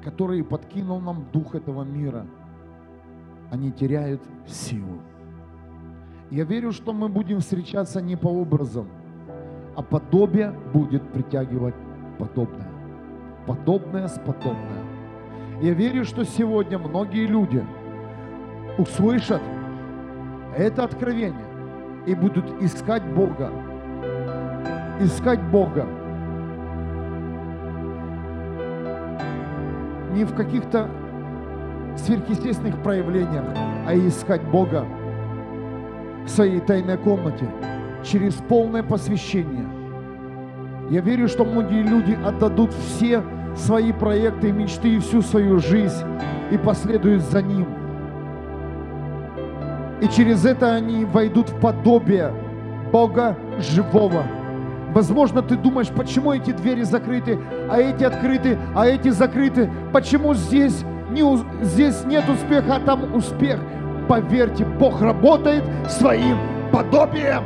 которые подкинул нам дух этого мира. они теряют силу. Я верю, что мы будем встречаться не по образам, а подобие будет притягивать подобное. Подобное с подобное. Я верю, что сегодня многие люди услышат это откровение и будут искать Бога. Искать Бога. Не в каких-то сверхъестественных проявлениях, а искать Бога в своей тайной комнате через полное посвящение. Я верю, что многие люди отдадут все свои проекты, мечты и всю свою жизнь и последуют за Ним. И через это они войдут в подобие Бога живого. Возможно, ты думаешь, почему эти двери закрыты, а эти открыты, а эти закрыты. Почему здесь, не, здесь нет успеха, а там успех? Поверьте, Бог работает своим подобием.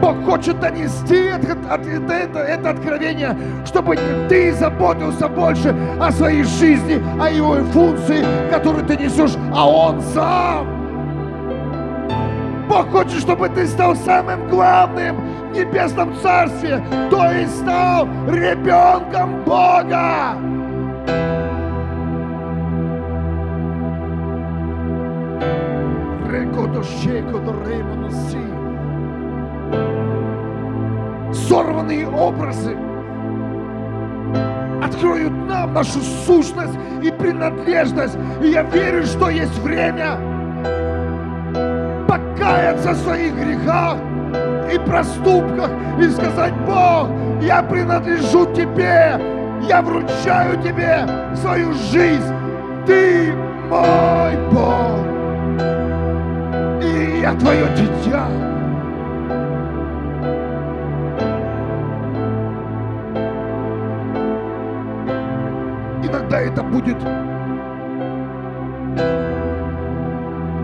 Бог хочет донести это, это, это, откровение, чтобы ты заботился больше о своей жизни, о его функции, которую ты несешь, а Он сам. Бог хочет, чтобы ты стал самым главным в небесном царстве, то есть стал ребенком Бога. Сорванные образы откроют нам нашу сущность и принадлежность. И я верю, что есть время покаяться в своих грехах и проступках и сказать, Бог, я принадлежу Тебе, я вручаю Тебе свою жизнь. Ты мой Бог я твое дитя. Иногда это будет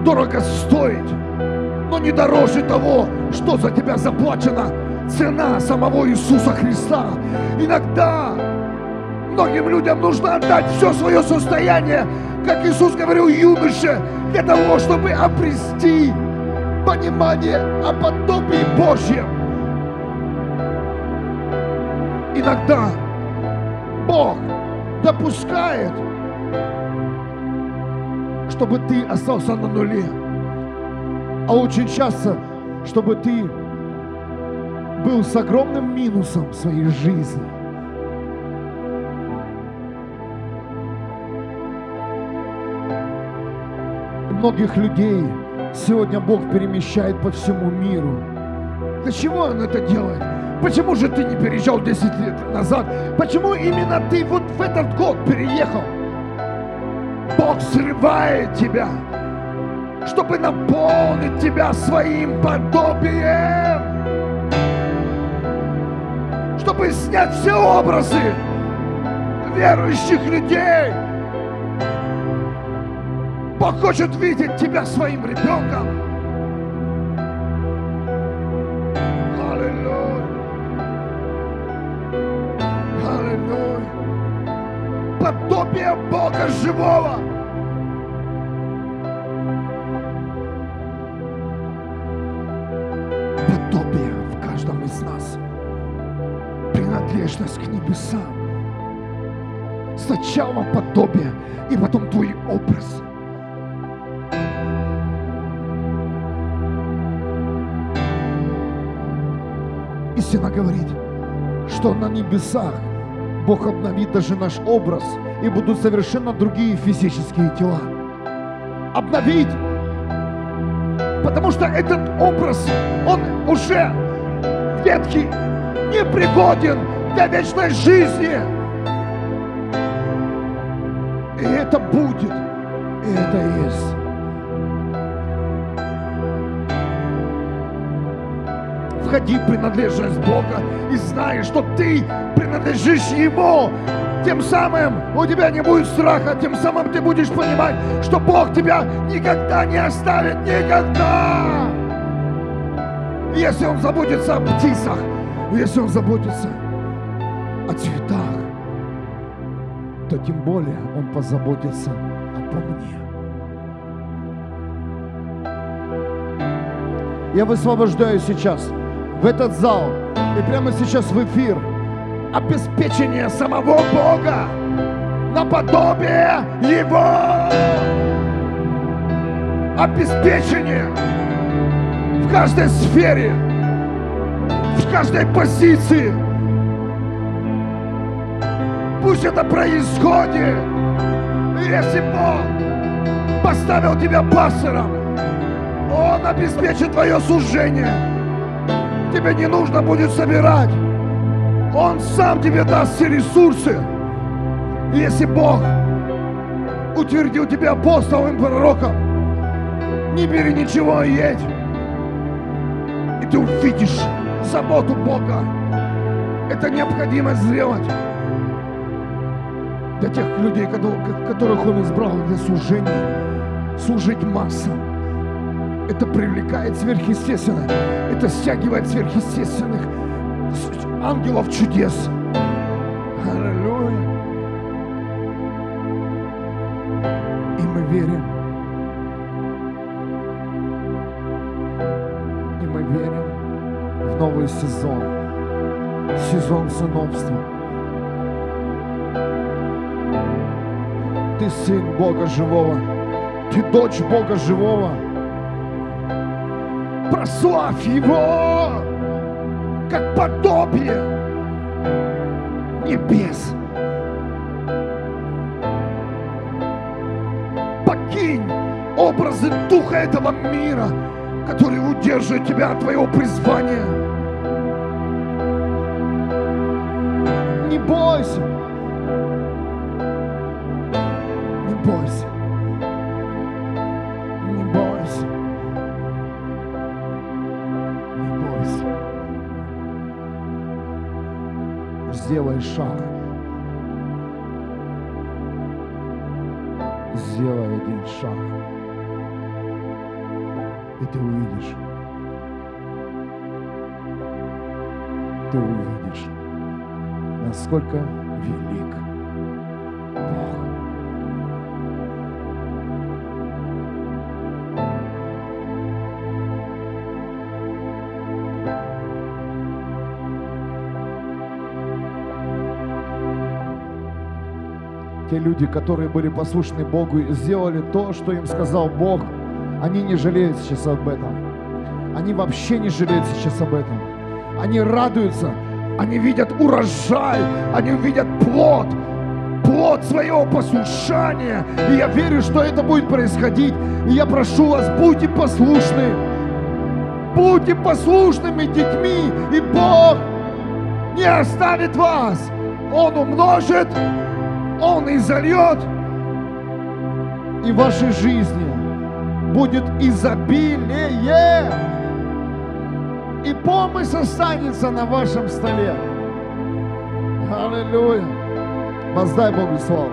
дорого стоить, но не дороже того, что за тебя заплачена цена самого Иисуса Христа. Иногда многим людям нужно отдать все свое состояние, как Иисус говорил юноше, для того, чтобы обрести понимание о подобии Божьем. Иногда Бог допускает, чтобы ты остался на нуле. А очень часто, чтобы ты был с огромным минусом в своей жизни. Многих людей Сегодня Бог перемещает по всему миру. Для чего Он это делает? Почему же ты не переезжал 10 лет назад? Почему именно ты вот в этот год переехал? Бог срывает тебя, чтобы наполнить тебя своим подобием. Чтобы снять все образы верующих людей – Бог хочет видеть тебя своим ребенком. Аллилуйя. Аллилуйя. Подобие Бога живого. Подобие в каждом из нас. Принадлежность к небесам. Сначала подобие, и потом твой образ – истина говорит, что на небесах Бог обновит даже наш образ, и будут совершенно другие физические тела. Обновить! Потому что этот образ, он уже ветхий, непригоден для вечной жизни. И это будет, и это есть. Входи в принадлежность Бога и знай, что ты принадлежишь Ему. Тем самым у тебя не будет страха, тем самым ты будешь понимать, что Бог тебя никогда не оставит, никогда. Если Он заботится о птицах, если Он заботится о цветах, то тем более Он позаботится по мне. Я высвобождаю сейчас в этот зал и прямо сейчас в эфир обеспечение самого Бога наподобие Его. Обеспечение в каждой сфере, в каждой позиции. Пусть это происходит. Если Бог поставил тебя пастором, Он обеспечит твое служение. Тебе не нужно будет собирать. Он сам тебе даст все ресурсы. И если Бог утвердил тебя апостолом и пророком, не бери ничего и едь. И ты увидишь заботу Бога. Это необходимо сделать для тех людей, которых Он избрал для служения, служить массам. Это привлекает сверхъестественное, это стягивает сверхъестественных ангелов чудес. Аллилуйя. И мы верим. И мы верим в новый сезон. Сезон сыновства. Ты сын Бога живого. Ты дочь Бога живого. Прославь Его! как подобие небес. Покинь образы духа этого мира, который удерживает тебя от твоего призвания. Не бойся. Не бойся. Сделай шаг. Сделай один шаг. И ты увидишь. Ты увидишь, насколько велик люди, которые были послушны Богу и сделали то, что им сказал Бог, они не жалеют сейчас об этом. Они вообще не жалеют сейчас об этом. Они радуются, они видят урожай, они видят плод, плод своего послушания. И я верю, что это будет происходить. И я прошу вас, будьте послушны. Будьте послушными детьми, и Бог не оставит вас. Он умножит он изольет, и в вашей жизни будет изобилие, и помощь останется на вашем столе. Аллилуйя. Воздай Богу славу.